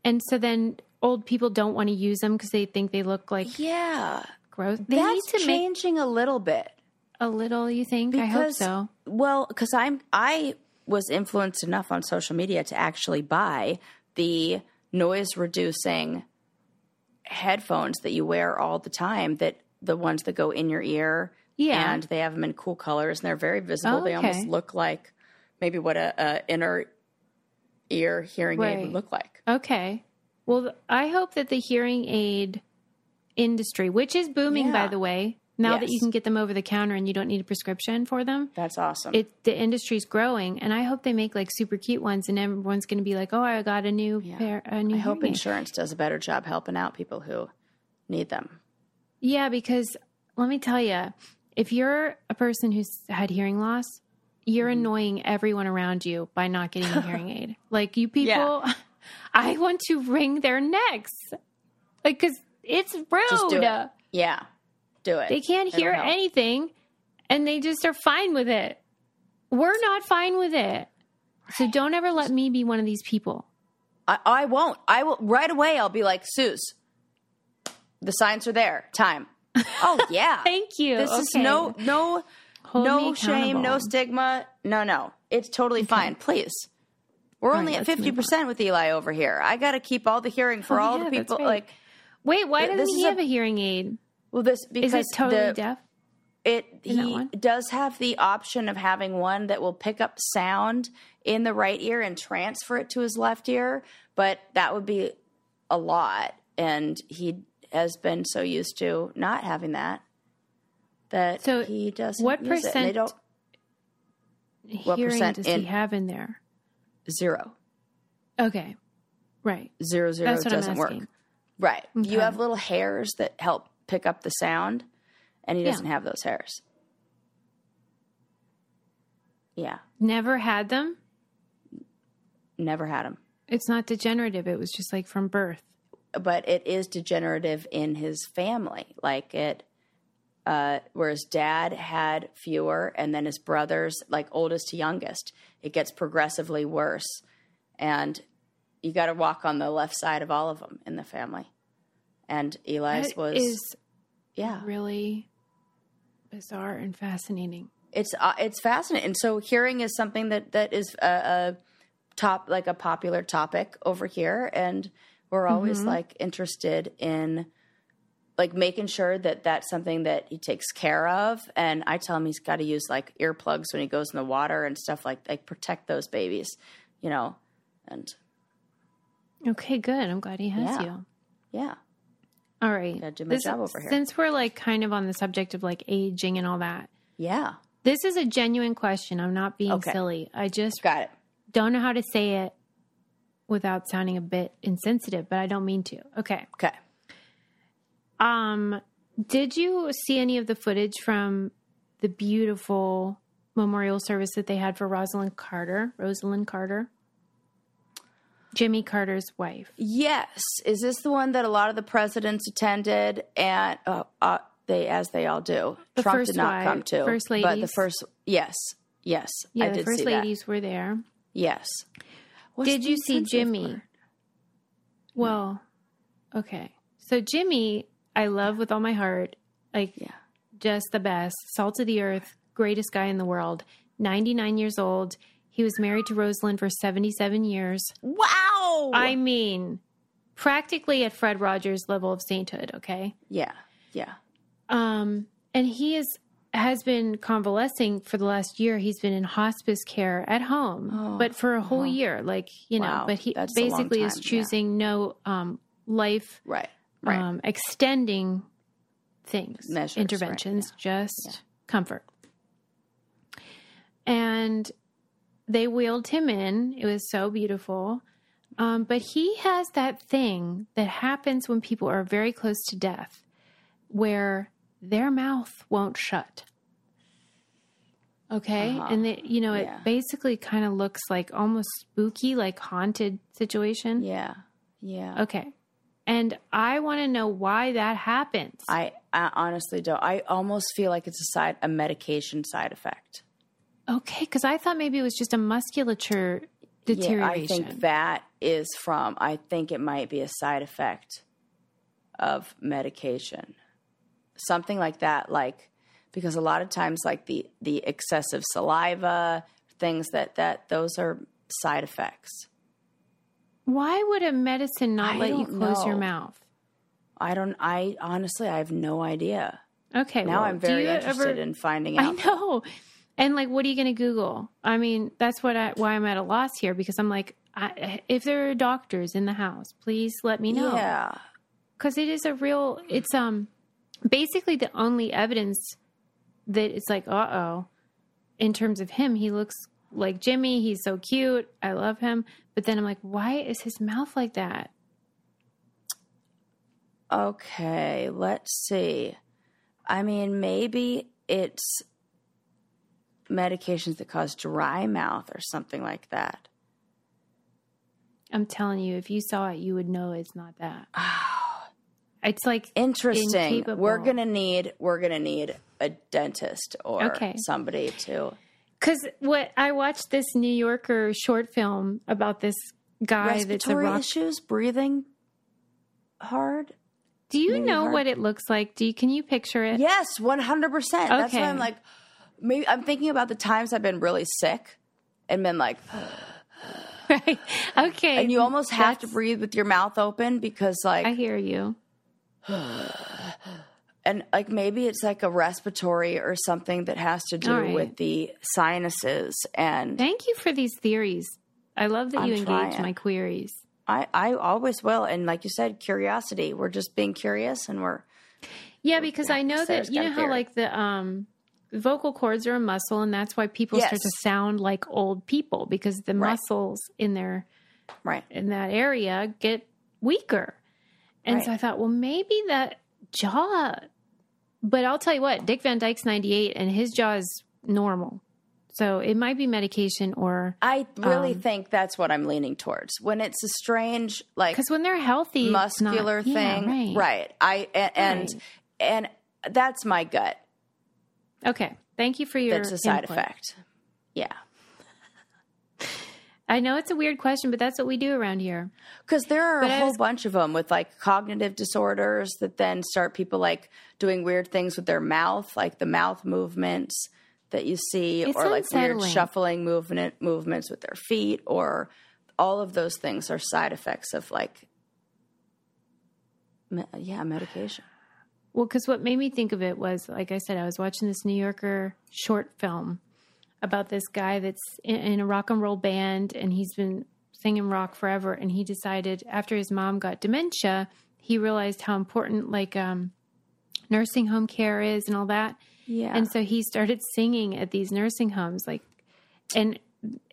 And so then old people don't want to use them because they think they look like Yeah. gross. They That's need to make changing a little bit. a little, you think? I hope so. Well, because I'm I was influenced enough on social media to actually buy the noise reducing headphones that you wear all the time that the ones that go in your ear. Yeah. And they have them in cool colors and they're very visible. Oh, They almost look like maybe what a, a inner ear hearing aid would look like. Okay. Well, I hope that the hearing aid industry, which is booming, by the way, now that you can get them over the counter and you don't need a prescription for them, That's awesome. it the industry's growing, and I hope they make like super cute ones, and everyone's going to be like, "Oh, I got a new pair, a new." I hope hearing aid." insurance does a better job helping out people who need them. Yeah, because let me tell you, if you're a person who's had hearing loss, you're Mm-hmm. annoying everyone around you by not getting a hearing aid. Like you people, I want to wring their necks, like because it's rude. It. Yeah. Do it. They can't It'll hear help. anything, and they just are fine with it. We're not fine with it. So don't ever let me be one of these people. I, I won't. I will right away. I'll be like, Suze, the signs are there. Time. Oh yeah. Thank you. This is no no Hold no shame, no stigma. No, no. It's totally fine. Please. We're All only right, at fifty percent with Eli over here. I got to keep all the hearing for Oh, all yeah, the people. right. Like, Wait, why doesn't he is a- have a hearing aid? well, this Is because it totally the, deaf? it in he does have the option of having one that will pick up sound in the right ear and transfer it to his left ear, but that would be a lot, and he has been so used to not having that that So he doesn't. what and they percent- don't What percent does in- he have in there? zero. Okay. Right. zero zero That's what I'm doesn't work. Right. Okay. You have little hairs that help pick up the sound, and he Yeah. doesn't have those hairs. Yeah, Never had them. never had them. It's not degenerative. It was just like from birth. But it is degenerative in his family. Like it, uh, where his dad had fewer, and then his brothers, like oldest to youngest, it gets progressively worse. And you got to walk on the left side of all of them in the family. And Eli's That was, is yeah. really bizarre and fascinating. it's uh, it's fascinating. And so hearing is something that that is a, a top like a popular topic over here, and we're always mm-hmm. like interested in like making sure that that's something that he takes care of. And I tell him he's got to use like earplugs when he goes in the water and stuff like like protect those babies, you know. And Okay, good. I'm glad he has Yeah. you. yeah, All right. Gotta do my job over here. Since we're like kind of on the subject of like aging and all that, yeah, this is a genuine question. I'm not being Okay. silly. I just got it. don't know how to say it without sounding a bit insensitive, but I don't mean to. Okay. Okay. Um, did you see any of the footage from the beautiful memorial service that they had for Rosalynn Carter? Rosalynn Carter, Jimmy Carter's wife. Yes. Is this the one that a lot of the presidents attended and uh, uh, they as they all do? The Trump did not wife- come to. first ladies. But the first yes. Yes. Yeah, I the first ladies were there. Yes. What's Did you see Jimmy? Well, okay. So Jimmy, I love with all my heart. Like Yeah. just the best, salt of the earth, greatest guy in the world. 99 years old. He was married to Rosalynn for 77 years. Wow. I mean, practically at Fred Rogers level of sainthood, okay? yeah. Yeah. Um, and he is has been convalescing for the last year. He's been in hospice care at home, Oh, but for a whole year, like you know. Wow, but he that's a long basically is time, yeah. choosing no um, life Right. Right. um, extending things, Measures, right, interventions, just comfort. And they wheeled him in. It was so beautiful. Um, but he has that thing that happens when people are very close to death where their mouth won't shut. Okay. Uh-huh. And, they, you know, it Yeah. basically kind of looks like almost spooky, like haunted situation. yeah. Yeah. Okay. And I want to know why that happens. I, I honestly don't. I almost feel like it's a side a medication side effect. okay, because I thought maybe it was just a musculature deterioration. Yeah. I think that is from. I think it might be a side effect of medication, something like that. Like because a lot of times, like the the excessive saliva, things that that those are side effects. why would a medicine not I let you close your mouth? I don't. I honestly, I have no idea. Okay. Now well, I'm very interested ever- in finding out. I know. And like, what are you going to Google? I mean, that's what I, why I'm at a loss here because I'm like, I, if there are doctors in the house, please let me know. Yeah. because it is a real it's um basically the only evidence that it's like uh-oh in terms of him he looks like jimmy he's so cute i love him but then i'm like why is his mouth like that Okay, let's see. I mean, maybe it's medications that cause dry mouth or something like that. i'm telling you if you saw it you would know it's not that it's like Interesting. Incapable. We're gonna need we're gonna need a dentist or Okay. somebody to because what i watched this new yorker short film about this guy that's a rock issues, breathing hard. do you know hard- what it looks like do you can you picture it Yes, one hundred percent. That's why. I'm like, maybe I'm thinking about the times I've been really sick and been like, right okay and you almost have to breathe with your mouth open because like i hear you and like maybe it's like a respiratory or something that has to do right. with the sinuses and Thank you for these theories. I love that I'm you engage trying. my queries. I, I always will and like you said curiosity we're just being curious and we're Yeah, because I know that you know how theory. like the um vocal cords are a muscle and that's why people start to sound like old people because the Right. muscles in their right in that area get weaker. And so I thought, well maybe that jaw but I'll tell you what, Dick Van Dyke's 98 and his jaw is normal. So it might be medication or I really Um, think that's what I'm leaning towards when it's a strange like because when they're healthy, it's not- muscular Yeah, thing right. I and and, Right. and that's my gut Okay. Thank you for your that's a side input. effect yeah I know it's a weird question, but that's what we do around here. Because there are But a whole was- bunch of them with like cognitive disorders that then start people like doing weird things with their mouth, like the mouth movements that you see, It's or like weird shuffling movement movements with their feet, or all of those things are side effects of like, me- yeah, medication. Well, because what made me think of it was, like I said, I was watching this New Yorker short film about this guy that's in, in a rock and roll band and he's been singing rock forever. And he decided after his mom got dementia, he realized how important like um, nursing home care is and all that. Yeah, And so he started singing at these nursing homes, like, and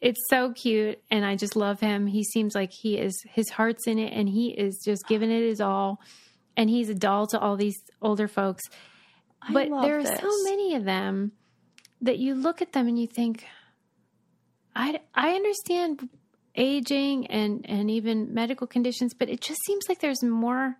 it's so cute. And I just love him. He seems like he is, his heart's in it and he is just giving it his all. And he's a doll to all these older folks. I But there are this. so many of them that you look at them and you think, I, I understand aging and, and even medical conditions, but it just seems like there's more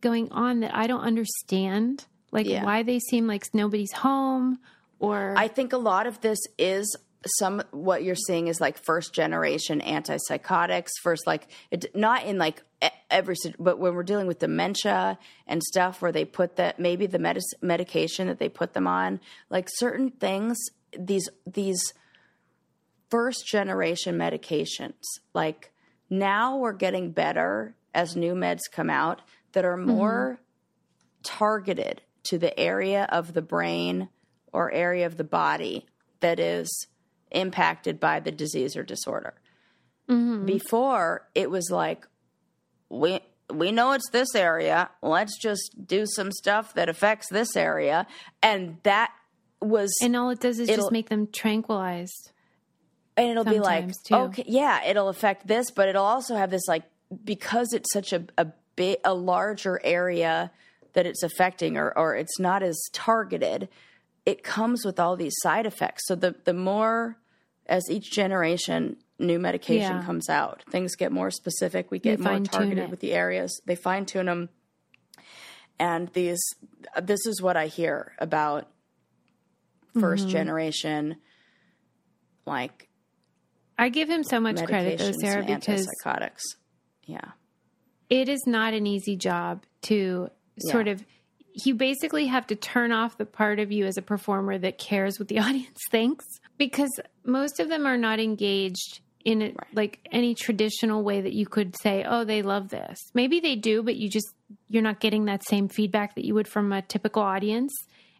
going on that I don't understand. Like Yeah. why they seem like nobody's home or I think a lot of this is some what you're seeing is like first generation antipsychotics first like it, not in like every but when we're dealing with dementia and stuff where they put that maybe the medis medication that they put them on like certain things these these first generation medications like now we're getting better as new meds come out that are mm-hmm. more targeted to the area of the brain or area of the body that is impacted by the disease or disorder. Mm-hmm. Before it was like we we know it's this area. Let's just do some stuff that affects this area, and that was and all it does is just make them tranquilized. and it'll be like too. okay yeah it'll affect this but it'll also have this like because it's such a a big a larger area that it's affecting or or it's not as targeted it comes with all these side effects so the the more as each generation new medication Yeah. comes out things get more specific we get more targeted it. with the areas they fine tune them and these this is what i hear about 1st Mm-hmm. generation like I give him so much credit though, Sarah, because antipsychotics. Yeah. it is not an easy job to sort of you basically have to turn off the part of you as a performer that cares what the audience thinks because most of them are not engaged in it like any traditional way that you could say oh they love this maybe they do but you just you're not getting that same feedback that you would from a typical audience.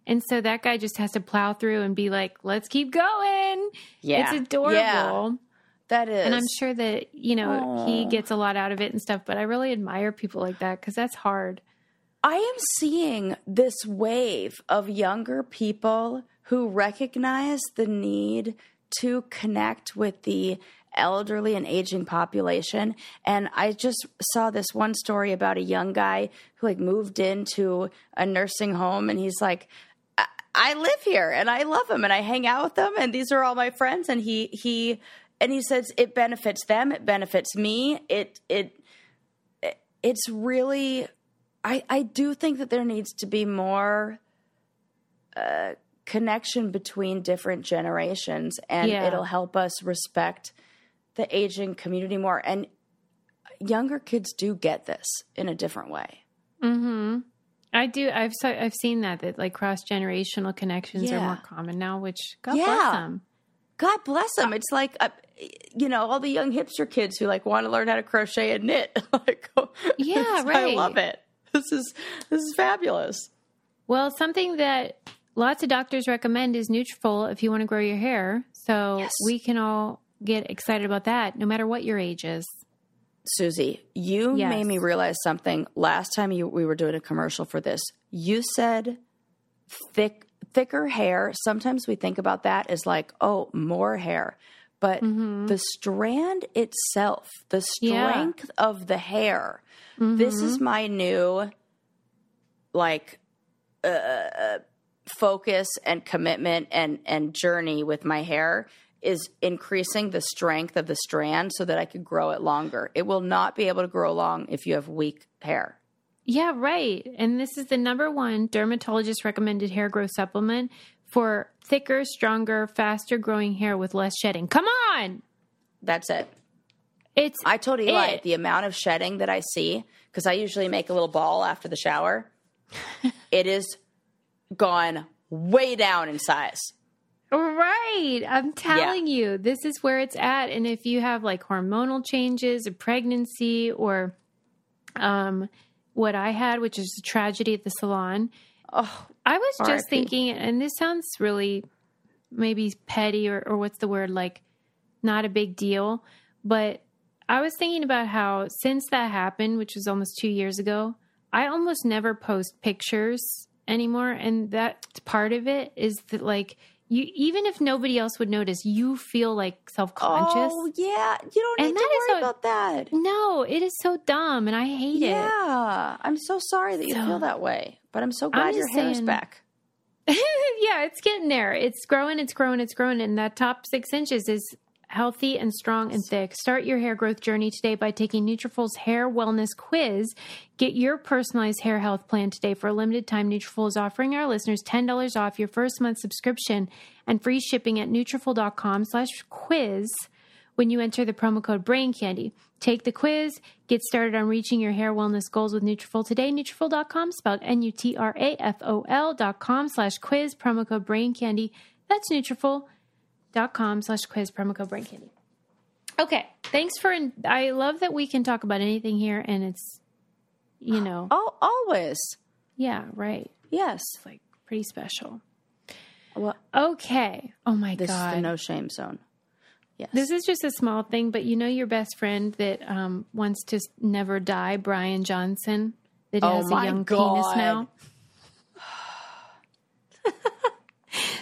And so that guy just has to plow through and be like, let's keep going. Yeah. It's adorable. Yeah. That is. And I'm sure that, you know, he gets a lot out of it and stuff, but I really admire people like that because that's hard. I am seeing this wave of younger people who recognize the need to connect with the elderly and aging population. And I just saw this one story about a young guy who like moved into a nursing home and he's like, I, I live here and I love them and I hang out with them and these are all my friends and he he and he says it benefits them, it benefits me. It it it's really I, I do think that there needs to be more uh, connection between different generations, and Yeah. it'll help us respect the aging community more. And younger kids do get this in a different way. Mm-hmm. I do. I've so, I've seen that that like cross generational connections are more common now. Which God Yeah. bless them. God bless them. It's like, uh, you know, all the young hipster kids who like want to learn how to crochet and knit. like, Yeah, I love it. This is this is fabulous. Well, something that lots of doctors recommend is Nutrafol if you want to grow your hair. So Yes. we can all get excited about that, no matter what your age is. Susie, you Yes. made me realize something last time you, we were doing a commercial for this. You said thick, thicker hair. Sometimes we think about that as like, oh, more hair. But the strand itself, the Mm-hmm. Yeah. strength of the hair, this Mm-hmm. is my new like uh, focus and commitment and and journey with my hair is increasing the strength of the strand so that I could grow it longer. It will not be able to grow long if you have weak hair. Yeah, right. And this is the number one dermatologist recommended hair growth supplement for thicker, stronger, faster growing hair with less shedding. Come on. That's it. It's I told Eli It- the amount of shedding that I see because I usually make a little ball after the shower. it is gone way down in size. Right. I'm telling you, this is where it's at. And if you have like hormonal changes, a pregnancy, or um, what I had, which is a tragedy at the salon, Oh, I was just thinking, and this sounds really maybe petty or, or what's the word, like not a big deal, but I was thinking about how since that happened, which was almost two years ago, I almost never post pictures anymore. And that part of it is that, like, you even if nobody else would notice, you feel like self conscious. oh yeah. You don't And need to worry a- about that. No, it is so dumb, and I hate it. Yeah, I'm so sorry that you So- feel that way, but I'm so glad your just hair is saying- back. yeah, it's getting there. It's growing, it's growing, it's growing. And that top six inches is healthy and strong and thick. Start your hair growth journey today by taking Nutrafol's hair wellness quiz. Get your personalized hair health plan today. For a limited time, Nutrafol is offering our listeners $10 off your first month subscription and free shipping at Nutrafol.com slash quiz when you enter the promo code Brain Candy. Take the quiz, get started on reaching your hair wellness goals with Nutrafol today. Nutrafol.com, spelled N-U-T-R-A-F-O-L dot com slash quiz, promo code Brain Candy. That's Nutrafol.com slash quiz, promo code Brain Candy. Okay, thanks for. I love that we can talk about anything here, and it's, you know, Oh, always. yeah, right. Yes. It's like pretty special. Well, Okay. Oh my this god. is the no shame zone. Yes. This is just a small thing, but you know your best friend that um, wants to never die, Bryan Johnson, that Oh has a young penis now.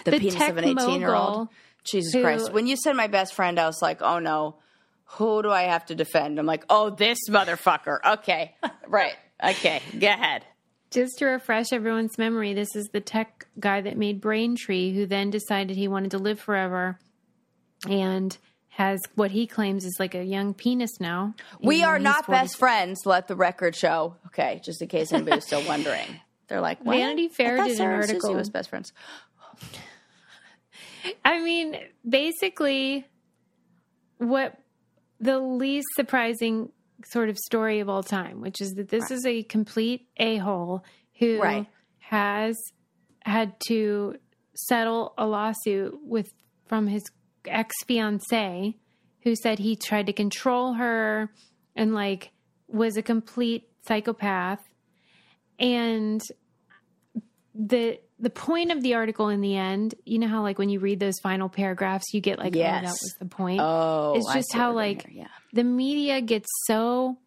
the, the penis of an 18 year old. mogul Jesus who- Christ. When you said my best friend, I was like, oh no, who do I have to defend? I'm like, oh, this motherfucker. Okay. right. Okay. Go ahead. Just to refresh everyone's memory, this is the tech guy that made Braintree, who then decided he wanted to live forever, and has what he claims is like a young penis now. We are not 40 best friends, let the record show. Okay. Just in case anybody's still wondering. They're like, what? Vanity Fair did an Sarah Susie article. was best friends. I mean, basically, what the least surprising sort of story of all time, which is that this is a complete a hole who Right. has had to settle a lawsuit with from his ex fiance, who said he tried to control her and like was a complete psychopath. and the the point of the article in the end, you know how like when you read those final paragraphs, you get like, oh, that was the point. Oh, it's just how like yeah. the media gets so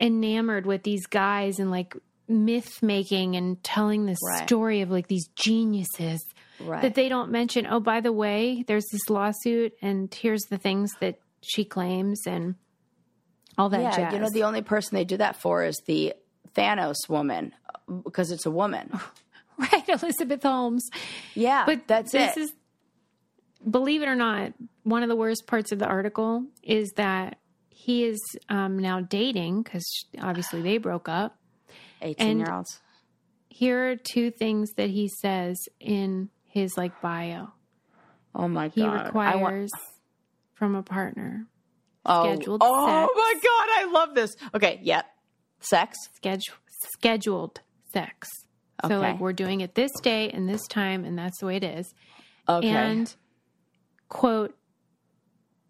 enamored with these guys and like myth making and telling this Right. story of like these geniuses Right. that they don't mention oh by the way there's this lawsuit and here's the things that she claims and all that yeah, jazz you know the only person they do that for is the Theranos woman uh, because it's a woman. right elizabeth holmes Yeah, but that's this it. is believe it or not one of the worst parts of the article is that he is um, now dating because obviously they broke up Eighteen year olds. here are two things that he says in his like bio Oh my god! He requires want. from a partner Oh, scheduled oh sex. my god! I love this. Okay, yep. Sex. schedule, scheduled sex so like we're doing it this day and this time and that's the way it is. Okay. and quote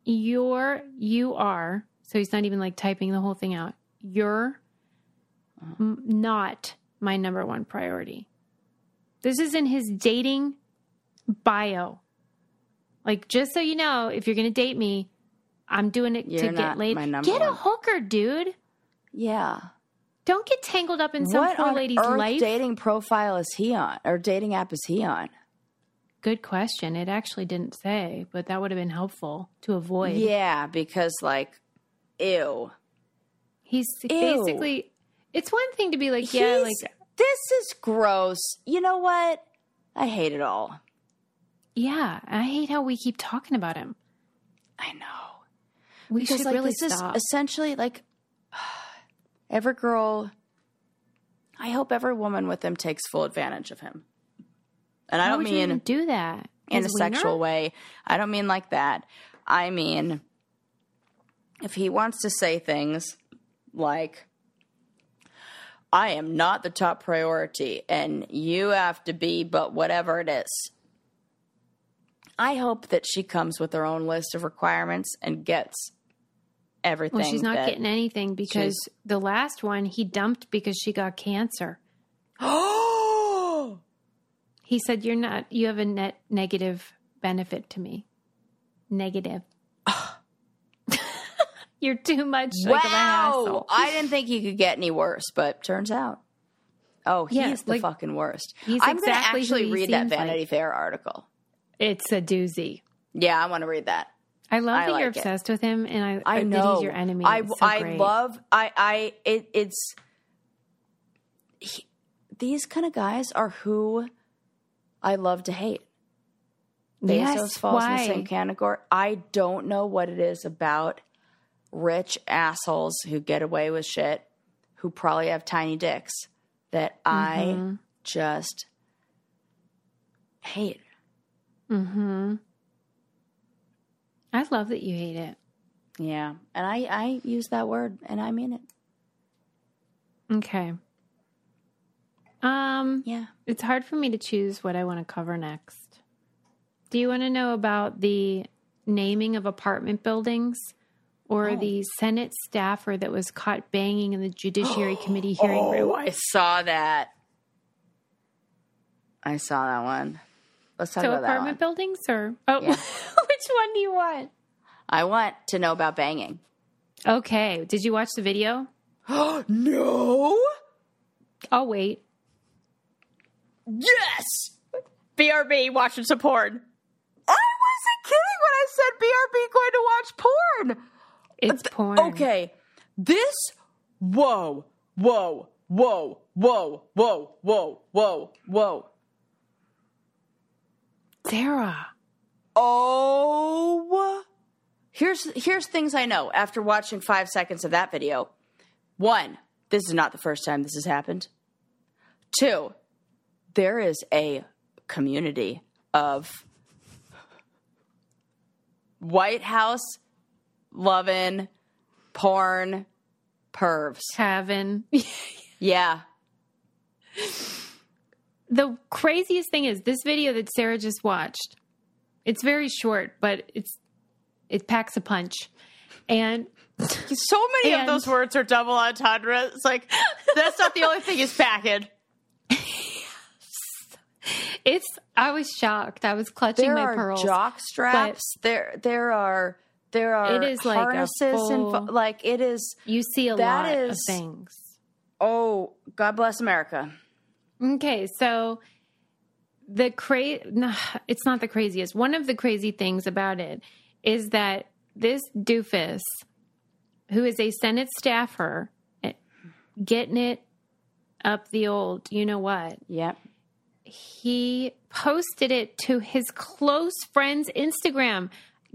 you're you are so he's not even like typing the whole thing out you're m- not my number one priority. This is in his dating bio. Like just so you know if you're gonna date me i'm doing it You're to get laid. get a hooker dude. Yeah. Don't get tangled up in some what poor lady's earth life dating profile is he on, or dating app is he on? good question it actually didn't say but that would have been helpful to avoid Yeah, because like, ew. He's Ew. basically. It's one thing to be like, yeah, He's- like, this is gross. You know what? I hate it all. yeah. I hate how we keep talking about him. I know. We because should like really this stop. is essentially like every girl i hope every woman with him takes full advantage of him. And i don't mean do that? in a sexual way. I don't mean like that. I mean if he wants to say things like i am not the top priority and you have to be but whatever it is. I hope that she comes with her own list of requirements and gets everything Well, she's not getting anything because she's- the last one he dumped because she got cancer. Oh, He said, "You're not. You have a net negative benefit to me. Negative. You're too much like wow! asshole." I didn't think he could get any worse, but turns out, oh, he's Yeah, the like, fucking worst. he's I'm exactly gonna actually read that seems like. Vanity Fair article. It's a doozy. Yeah, I want to read that. I love I that you're like it. obsessed with him, and I, I that know he's your enemy. I so I love I I it, it's he, these kind of guys are who I love to hate. Bezos Yes, falls in why? the same category. I don't know what it is about rich assholes who get away with shit, who probably have tiny dicks, that Mm-hmm. I just hate. Mm-hmm. I love that you hate it. Yeah, and I I use that word and I mean it. Okay. Um, Yeah. it's hard for me to choose what I want to cover next. Do you want to know about the naming of apartment buildings or Oh. the Senate staffer that was caught banging in the Judiciary Committee hearing room? Oh, I saw that. I saw that one. Let's talk So about that So apartment buildings or oh, Yeah. Which one do you want? I want to know about banging. Okay. Did you watch the video? no. I'll wait. Yes! BRB watching some porn. I wasn't kidding when I said BRB going to watch porn. It's porn. Okay. This whoa, whoa, whoa, whoa, whoa, whoa, whoa, whoa. Sarah. Oh, here's here's things I know after watching five seconds of that video. One, this is not the first time this has happened. Two, there is a community of White House loving porn pervs. Having. Yeah. the craziest thing is this video that Sarah just watched. It's very short, but it's it packs a punch. And So many And- of those words are double entendre. It's like that's not the only thing he's packing. it's I was shocked. I was clutching There my are pearls. jock straps. there, there are there are It is like a harnesses and full- fu- like it is. you see a That lot of things. Oh, God bless America. Okay, so the cra no, it's not the craziest. One of the crazy things about it is that this doofus, who is a Senate staffer, eh, getting it up the old, you know what? Yep. He posted it to his close friend's Instagram.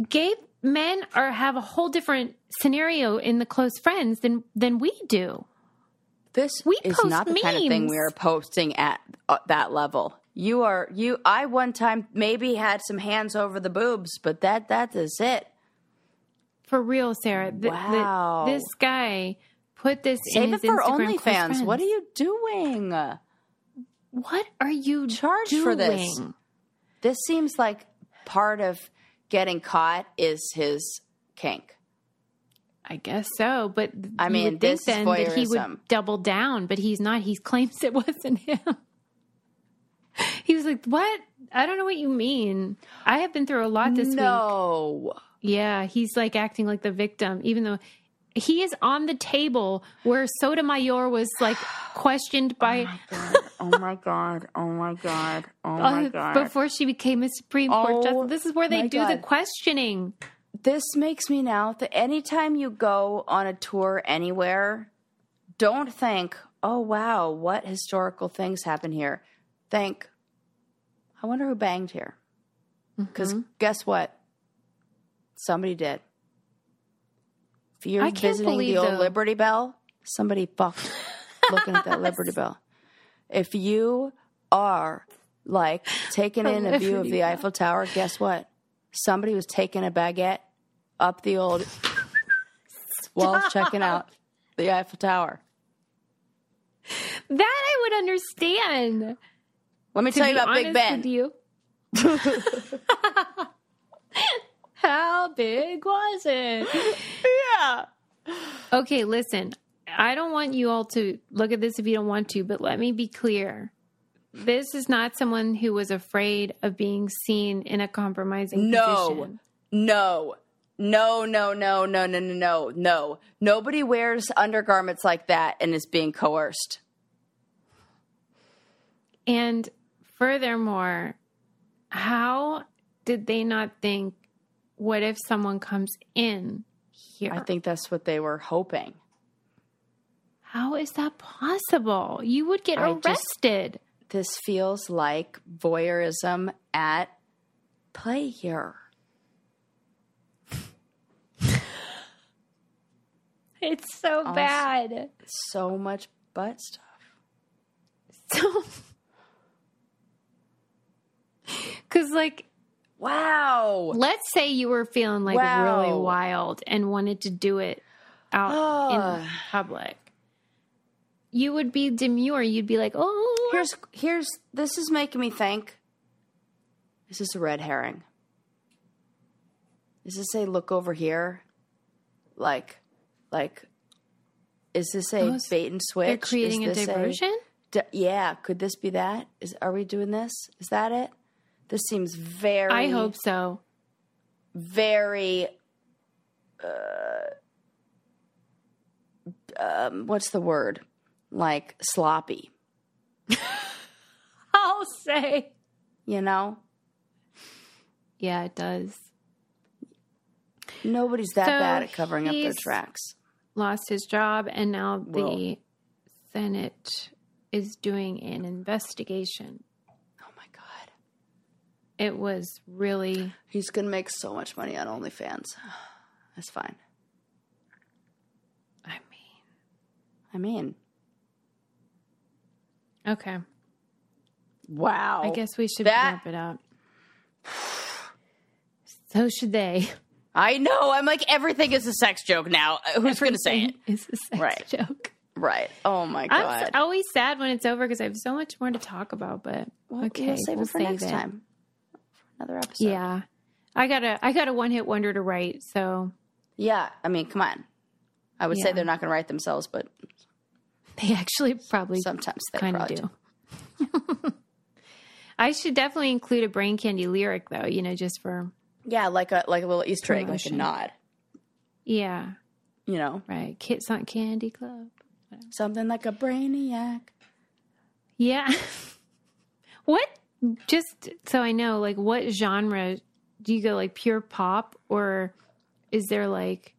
Gay men are have a whole different scenario in the close friends than than we do. This We is post not the kind of thing we are posting at uh, that level. You are you. I one time maybe had some hands over the boobs, but that that is it. For real, Sarah. The- Wow. this guy put this in Save his it for Instagram OnlyFans. What are you doing? What are you charged doing? for this. This seems like part of getting caught is his kink. I guess so, but I you mean, would think then that he would double down, but he's not. He claims it wasn't him. he was like, "What? I don't know what you mean. I have been through a lot this week." no. Yeah, he's like acting like the victim, even though he is on the table where Sotomayor was like questioned oh by Oh my god. Oh my god. Oh my uh, god! before she became a Supreme Court Oh justice. This is where they do the questioning. This makes me now that anytime you go on a tour anywhere, don't think, oh wow, what historical things happen here. Think, I wonder who banged here. Because Mm-hmm. guess what? Somebody did. If you're I can't visiting believe, the old though- Liberty Bell, somebody fucked looking at that Liberty Bell. If you are like taking in a view of the Bell. Eiffel Tower, guess what? Somebody was taking a baguette up the old while checking out the Eiffel Tower. That I would understand. Let me To tell you about Big Ben. with you. How big was it? Yeah. Okay, listen. I don't want you all to look at this if you don't want to, but let me be clear. This is not someone who was afraid of being seen in a compromising No. position. No. No, no, no, no, no, no, no, no. Nobody wears undergarments like that and is being coerced. And furthermore, how did they not think, what if someone comes in here? I think that's what they were hoping. How is that possible? You would get I just- arrested. This feels like voyeurism at play here. it's so bad. So much butt stuff. So, because like, Wow. let's say you were feeling like Wow. really wild and wanted to do it out Ah. in public. You would be demure. You'd be like, "Oh, Here's here's this is making me think. Is this a red herring? Does this say look over here? Like like is this a Oh, bait and switch? they're creating a Is diversion." D- yeah, could this be that? Is are we doing this? Is that it? This seems very I hope so. very uh um what's the word? Like sloppy, I'll say, you know? yeah, it does. Nobody's that So bad at covering up their tracks. Lost his job, and now the Senate is doing an investigation. It was really He's gonna make so much money on OnlyFans. That's fine. I mean, I mean, okay. wow. I guess we should That- wrap it up. So should they. I know. I'm like everything is a sex joke now. Uh, Who's gonna say it? It's a sex Right. joke. Right. Oh my god. I'm always sad when it's over because I have so much more to talk about. But Well, okay, we'll save we'll it for save next it. time. Another episode. Yeah, I got a I got a one hit wonder to write. So Yeah, I mean, come on. I would say they're not going to write themselves, but They actually probably sometimes they kind of probably do. do. I should definitely include a brain candy lyric though, you know, just for Yeah, like a like a little Easter egg, like a nod. yeah, You know, right. Kids on Candy Club. something like a brainiac. Yeah. what? Just so I know, like, what genre do you go? Like pure pop, or is there like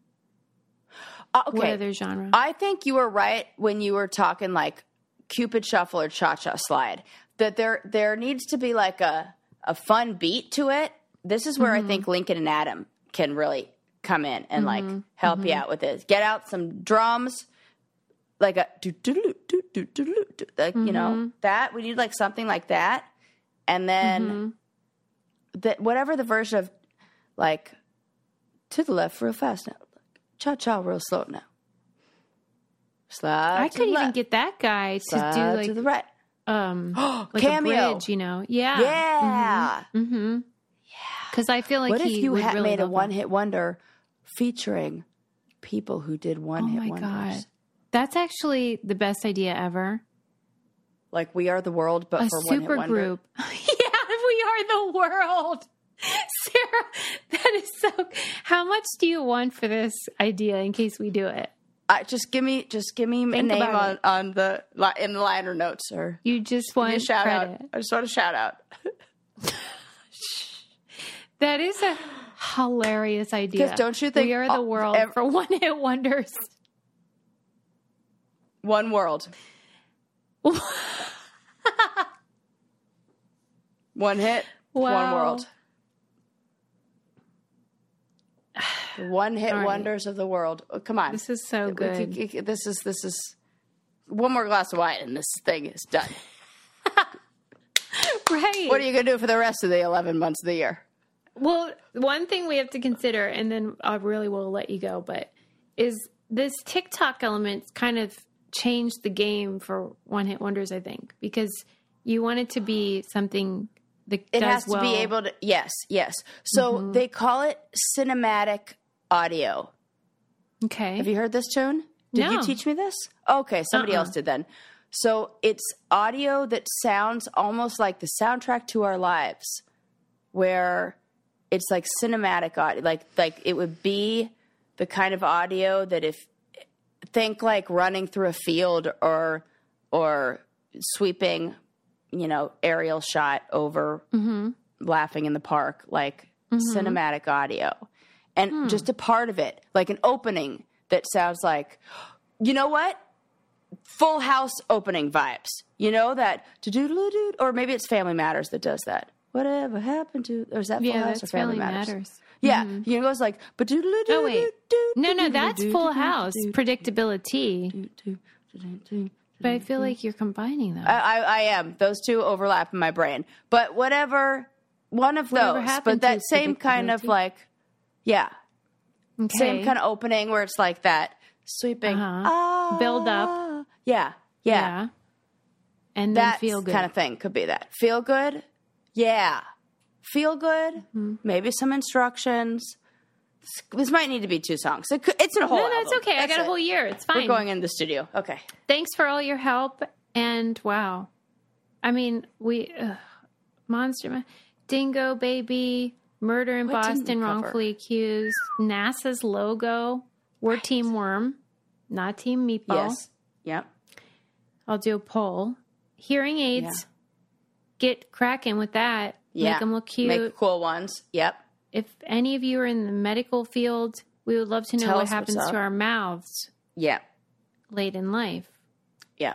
Uh, what other genre? I think you were right when you were talking like Cupid Shuffle or Cha Cha Slide. That there there needs to be like a a fun beat to it. This is where I mm-hmm. think Lincoln and Adam can really come in and like mm-hmm. help you mm-hmm. out with this. Get out some drums, like a do do do do do do do, do like you know that we need like something like that, and then that whatever the version of like to the left real fast now, cha cha real slow now. Slide I could the even left, get that guy to slide do to like the right. um like Cameo. a bridge, you know? Yeah, Yeah. Mm-hmm. Yeah. Because I feel like what if you had really made a one hit wonder featuring people who did one Oh hit wonders? god, that's actually the best idea ever. Like We Are the World, but a for one hit super wonder. group. yeah, we are the world. Sarah, that is so. How much do you want for this idea in case we do it? Uh, just give me, just give me a Think name on, it. on the in the liner notes, sir. You just want a shout credit. out. I just want a shout out. That is a hilarious idea. don't you think we are the world ev- for one hit wonders? One world, one hit, one world. One hit right. wonders of the world. Oh, come on, This is so good. could- This is this is one more glass of wine and this thing is done. right. What are you gonna do for the rest of the eleven months of the year? Well, one thing we have to consider, and then I really will let you go, but is this TikTok element kind of changed the game for one hit wonders, I think, because you want it to be something that It has to well. Mm-hmm. be able to. Yes, yes. So they call it cinematic audio. Okay. Have you heard this tune? Did you teach me this? Okay, somebody Uh-uh. else did then. So it's audio that sounds almost like the soundtrack to our lives, where it's like cinematic audio. Like like it would be the kind of audio that if think like running through a field or or sweeping, you know, aerial shot over mm-hmm. laughing in the park, like mm-hmm. cinematic audio. And hmm. just a part of it, like an opening that sounds like, you know what? Full House opening vibes. You know that do or maybe it's Family Matters that does that. Whatever happened to? Or is that Full yeah, House or Family, Family Matters? Matters. Yeah, you know, it goes like, but do Oh, wait. No, no, that's Full House. Predictability. But I feel like you're combining them. I, I, I am. Those two overlap in my brain. But whatever, one of Whatever those. But that same kind of like, yeah, okay. same kind of opening where it's like that sweeping Uh-huh. ah, Build up. Yeah, yeah, Yeah. And then that feel good. kind of thing could be that. Feel good, yeah. Feel good, Mm-hmm. maybe some instructions. This might need to be two songs. It could, it's a whole. no, that's album. okay. I That's got a whole year. It's fine. We're going in the studio. Okay. Thanks for all your help. And wow. I mean, we, ugh, Monster, Dingo Baby, Murder in What Boston. Wrongfully Accused, NASA's logo. We're Team Worm, not Team Meatball. Yes. Yep. I'll do a poll. Hearing aids, Yeah. get cracking with that. Yeah. Make them look cute. Make cool ones. Yep. if any of you are in the medical field, we would love to know Tell what happens to our mouths Yep. late in life. Yeah.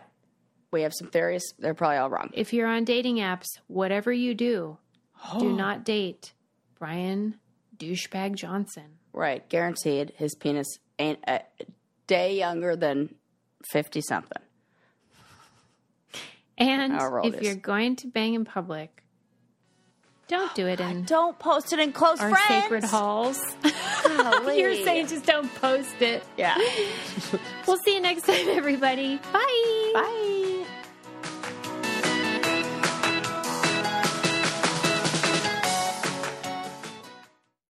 We have some theories. They're probably all wrong. If you're on dating apps, whatever you do, do not date Bryan douchebag Johnson. Right. Guaranteed his penis ain't a day younger than 50 something. And if is. you're going to bang in public, don't do it in Don't post it in close our friends. sacred halls. You're saying just don't post it. Yeah. We'll see you next time, everybody. Bye. Bye.